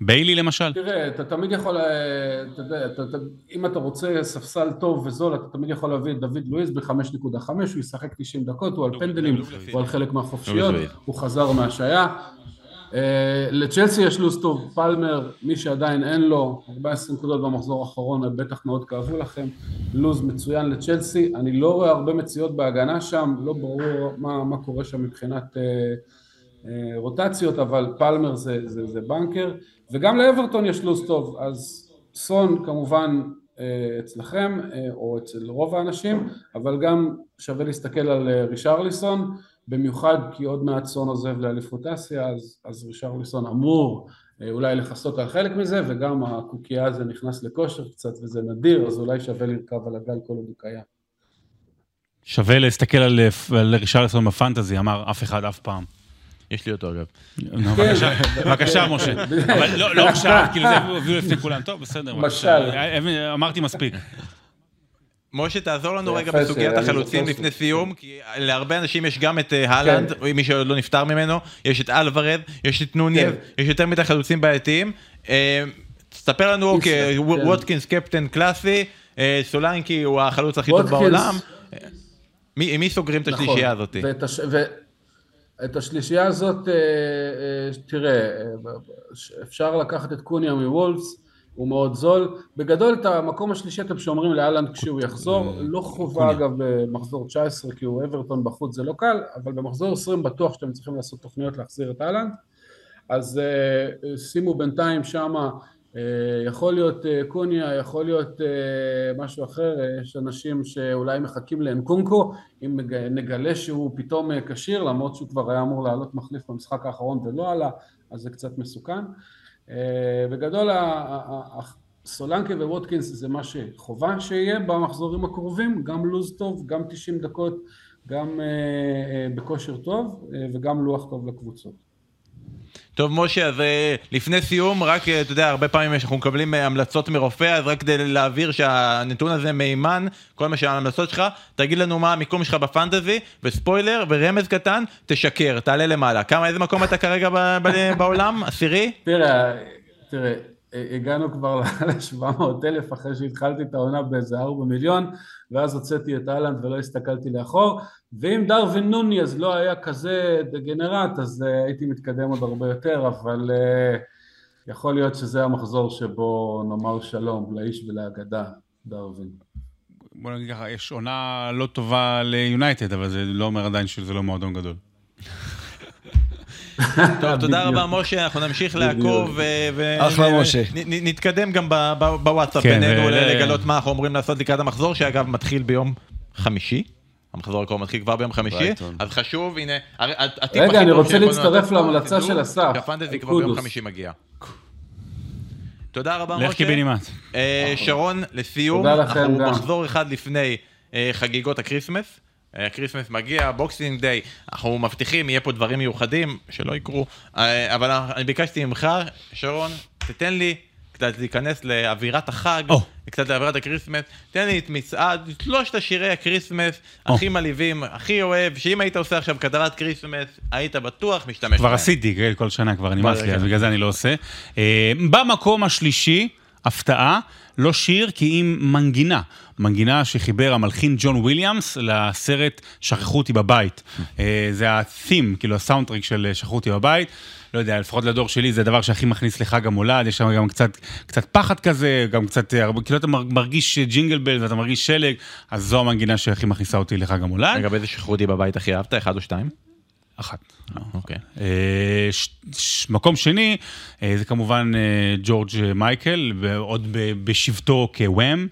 ביילי למשל? תראה, אתה תמיד יכול, אתה יודע, אתה, אתה, אם אתה רוצה ספסל טוב וזול, אתה תמיד יכול להביא את דאגלס לואיס ב-5.5, הוא ישחק 90 דקות, הוא על פנדלים, הוא על חלק מהחופשיות, הוא חזר מהשעיה. אה, לצ'לסי יש לו"ז טוב, פלמר, מי שעדיין אין לו, 14 נקודות במחזור האחרון, בטח מאוד כאבו לכם, לו"ז מצוין לצ'לסי, אני לא רואה הרבה מציאות בהגנה שם, לא ברור מה, מה קורה שם מבחינת אה, אה, רוטציות, אבל פלמר זה, זה, זה בנקר, וגם לאברטון יש לו"ז טוב, אז סון כמובן אה, אצלכם, אה, או אצל רוב האנשים, אבל גם שווה להסתכל על אה, רישרליסון, במיוחד כי עוד מעט סון עוזב לאליפות אסיה, אז, אז רישרליסון אמור אולי לכסות על חלק מזה, וגם הקוקייה הזה נכנס לכושר קצת וזה נדיר, אז אולי שווה לרכב על הגל כל עוד הוא קיים. שווה להסתכל על, על רישרליסון בפנטזי, אמר אף אחד אף פעם. יש לי אותו אגב. בבקשה, משה. אבל לא, לא עכשיו, כאילו זה הביאו לפני כולם. טוב, בסדר. משל. אמרתי מספיק. משה, תעזור לנו רגע בסוגיית החלוצים לפני סיום, כי להרבה אנשים יש גם את אה, הלנד, כן. מי שעוד לא נפטר ממנו, יש את אלוורד, יש את נוניב, כן. יש יותר מדי חלוצים בעייתיים. אה, תספר לנו, אוקיי, כן. ווטקינס קפטן קלאסי, אה, סולנקי הוא החלוץ הכי טוב בעולם. מי סוגרים את נכון. השלישייה הזאת? את השלישייה הזאת, אה, אה, תראה, אה, אפשר לקחת את קוניה מוולפס, הוא מאוד זול. בגדול את המקום השלישי אתם שומרים לאלנד כשהוא יחזור, לא חובה אגב במחזור 19 כי הוא אברטון בחוץ זה לא קל, אבל במחזור 20 בטוח שאתם צריכים לעשות תוכניות להחזיר את אלנד. אז שימו בינתיים שמה אה, יכול להיות אה, קוניה, יכול להיות אה, משהו אחר, יש אנשים שאולי מחכים לאנקונקו, אם נגלה שהוא פתאום כשיר, למרות שהוא כבר היה אמור לעלות מחליף במשחק האחרון ולא עלה, אז זה קצת מסוכן. בגדול סולנקה וווטקינס זה מה שחובה שיהיה במחזורים הקרובים, גם לוז טוב, גם 90 דקות, גם בכושר טוב וגם לוח טוב לקבוצות. טוב, משה, אז אה, לפני סיום, רק, אה, אתה יודע, הרבה פעמים אנחנו מקבלים אה, המלצות מרופא, אז רק כדי להעביר שהנתון הזה מהימן, כל מה שההמלצות שלך, תגיד לנו מה המיקום שלך בפנטזי, וספוילר, ורמז קטן, תשקר, תעלה למעלה. כמה, איזה מקום אתה כרגע בעולם? עשירי? תראה, תראה, הגענו כבר ל-700 אלף אחרי שהתחלתי את העונה באיזה 4 מיליון, ואז הוצאתי את אהלנד ולא הסתכלתי לאחור, ואם דרווין נוניאז לא היה כזה דגנרט, אז uh, הייתי מתקדם עוד הרבה יותר, אבל uh, יכול להיות שזה המחזור שבו נאמר שלום לאיש ולאגדה, דרווין. בוא נגיד ככה, יש עונה לא טובה ליונייטד, אבל זה לא אומר עדיין שזה לא מועדון גדול. טוב, תודה רבה משה, אנחנו נמשיך לעקוב ונתקדם גם בוואטסאפ כן, בינינו לגלות מה אנחנו אמורים לעשות לקראת המחזור, שאגב מתחיל ביום חמישי. המחזור הקרוב מתחיל כבר ביום חמישי, אז חשוב, הנה, רגע, אני רוצה להצטרף להמלצה של אסף. שהפנטזי כבר ביום חמישי מגיע. תודה רבה, משה. לך קיבינימט. אה, שרון, לסיום, אנחנו מחזור אחד לפני אה, חגיגות הקריסמס. הקריסמס מגיע, בוקסינג דיי, אנחנו מבטיחים, יהיה פה דברים מיוחדים, שלא יקרו, אה, אבל אני ביקשתי ממך, שרון, תתן לי קצת להיכנס לאווירת החג, oh. קצת לאווירת הקריסמס, תן לי את מצעד, שלושת השירי הקריסמס oh. הכי מלהיבים, הכי אוהב, שאם היית עושה עכשיו כתבת קריסמס, היית בטוח משתמש כבר עשיתי, כל שנה כבר נמאס לי, אז בגלל זה אני לא עושה. אה, במקום השלישי, הפתעה, לא שיר כי אם מנגינה. מנגינה שחיבר המלחין ג'ון וויליאמס לסרט "שכחו אותי בבית". אה, זה ה-theme, כאילו הסאונדטרק של אה, "שכחו אותי בבית". לא יודע, לפחות לדור שלי זה הדבר שהכי מכניס לחג המולד, יש שם גם קצת, קצת פחד כזה, גם קצת, אה, כאילו אתה מר- מרגיש ג'ינגל בל ואתה מרגיש שלג, אז זו המנגינה שהכי מכניסה אותי לחג המולד. רגע, באיזה שחררו אותי בבית הכי אהבת? אחד או שתיים? אחת. אוקיי. אה, ש- ש- מקום שני, זה כמובן ג'ורג' מייקל, ועוד ב- בשבתו כוואם.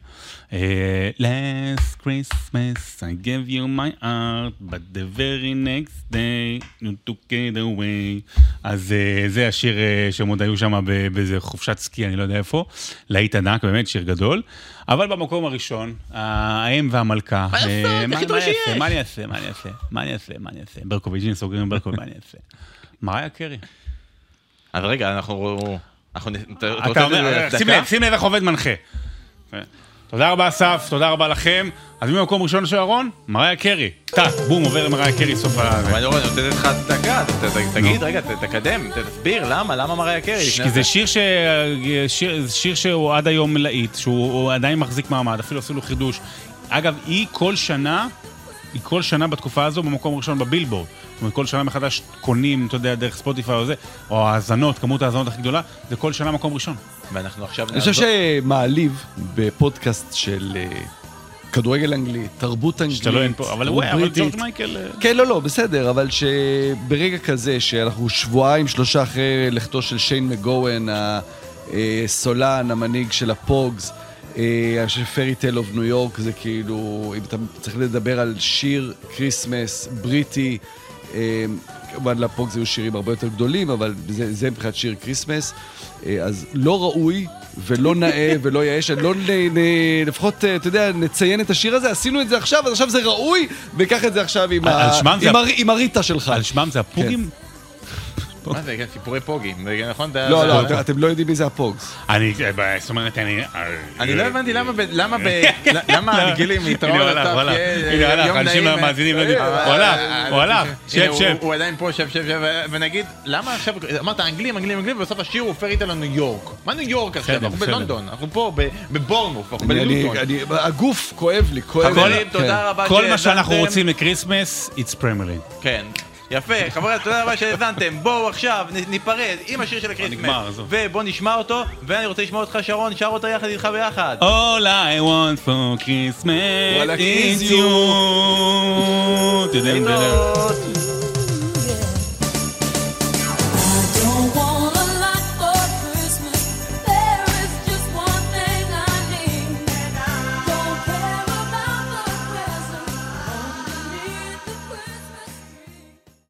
אה, Last Christmas I gave you my heart, but the very next day you took it away. אז אה, זה השיר אה, שהם עוד היו שם באיזה חופשת סקי, אני לא יודע איפה. להיט ענק, באמת שיר גדול. אבל במקום הראשון, האם והמלכה. מה לעשות? הכי טוב שיש. מה אני אעשה? מה אני אעשה? מה אני אעשה? מה אני אעשה? ברקוביץ', סוגרים עם ברקוביץ', מה אני אעשה? מריה קרי. אז רגע, אנחנו... אתה אומר, שים לב איך עובד מנחה. תודה רבה אסף, תודה רבה לכם. אז מי במקום ראשון של אהרון? מריה קרי. טאק, בום, עובר למריה קרי סוף ה... אבל אני רואה, לתת לך דקה, ת- ת- תגיד, רגע, תקדם, תסביר, למה, למה מריה קרי? כי זה שיר, שהוא עד היום להיט, שהוא הוא עדיין מחזיק מעמד, אפילו עשו לו חידוש. אגב, היא כל שנה, היא כל שנה בתקופה הזו במקום ראשון בבילבורד. זאת אומרת, כל שנה מחדש קונים, אתה יודע, דרך ספוטיפיי או זה, או האזנות, כמות האזנות הכי גדולה, זה כל שנה מקום ראשון. ואנחנו עכשיו... אני חושב נעזור- שמעליב בפודקאסט של אה, כדורגל אנגלי, תרבות אנגלית, שאתה לא אין פה, אבל וואי, אבל. ג'ורג' מייקל... אה, כן, לא, לא, בסדר, אבל שברגע כזה, שאנחנו שבועיים, שלושה אחרי לכתו של שיין מגוון, הסולן, המנהיג של הפוגס, אה, של פרי טל אוף ניו יורק, זה כאילו, אם אתה צריך לדבר על שיר כריסמס בריטי, אה, כמובן לפוגס היו שירים הרבה יותר גדולים, אבל זה, זה מבחינת שיר כריסמס, אה, אז לא ראוי ולא נאה ולא יאה, לא נ, נ, לפחות, אה, אתה יודע, נציין את השיר הזה, עשינו את זה עכשיו, אז עכשיו זה ראוי, וקח את זה עכשיו עם, ה, עם, ה- הר, עם הריטה שלך. על שמם זה הפוגים? מה זה, כן, סיפורי פוגי, זה נכון? זה- לא, זה- לא, אתם- לא יודעים מי זה הפוגס. אני, זאת אומרת, אני... אני לא הבנתי למה למה למה אתה, הוא הלך. תהיה, יום אנשים נעים, המאזינים לא אה, יודעים. אה, הוא הלך, אה, הוא הלך. הנה, שב, שב. הוא עדיין פה, שב, שב, שב, ונגיד, למה עכשיו, אמרת אנגלים, אנגלים, אנגלים, ובסוף השיר הוא הופך איתנו ניו יורק. מה ניו יורק עכשיו? אנחנו. בלונדון, אנחנו פה ב- בבורנמוף, אנחנו. אני- הגוף כואב לי, כואב לי. כן. תודה רבה כל מה שאנחנו. רוצים לקריסמס, it's Premier כן. יפה, חברים, תודה רבה שהאזנתם. בואו עכשיו ניפרד עם השיר של הקריסמס. נגמר, עזוב. ובוא נשמע אותו, ואני רוצה לשמוע אותך, שרון, שר אותו יחד איתך ביחד. All I want for Christmas is you.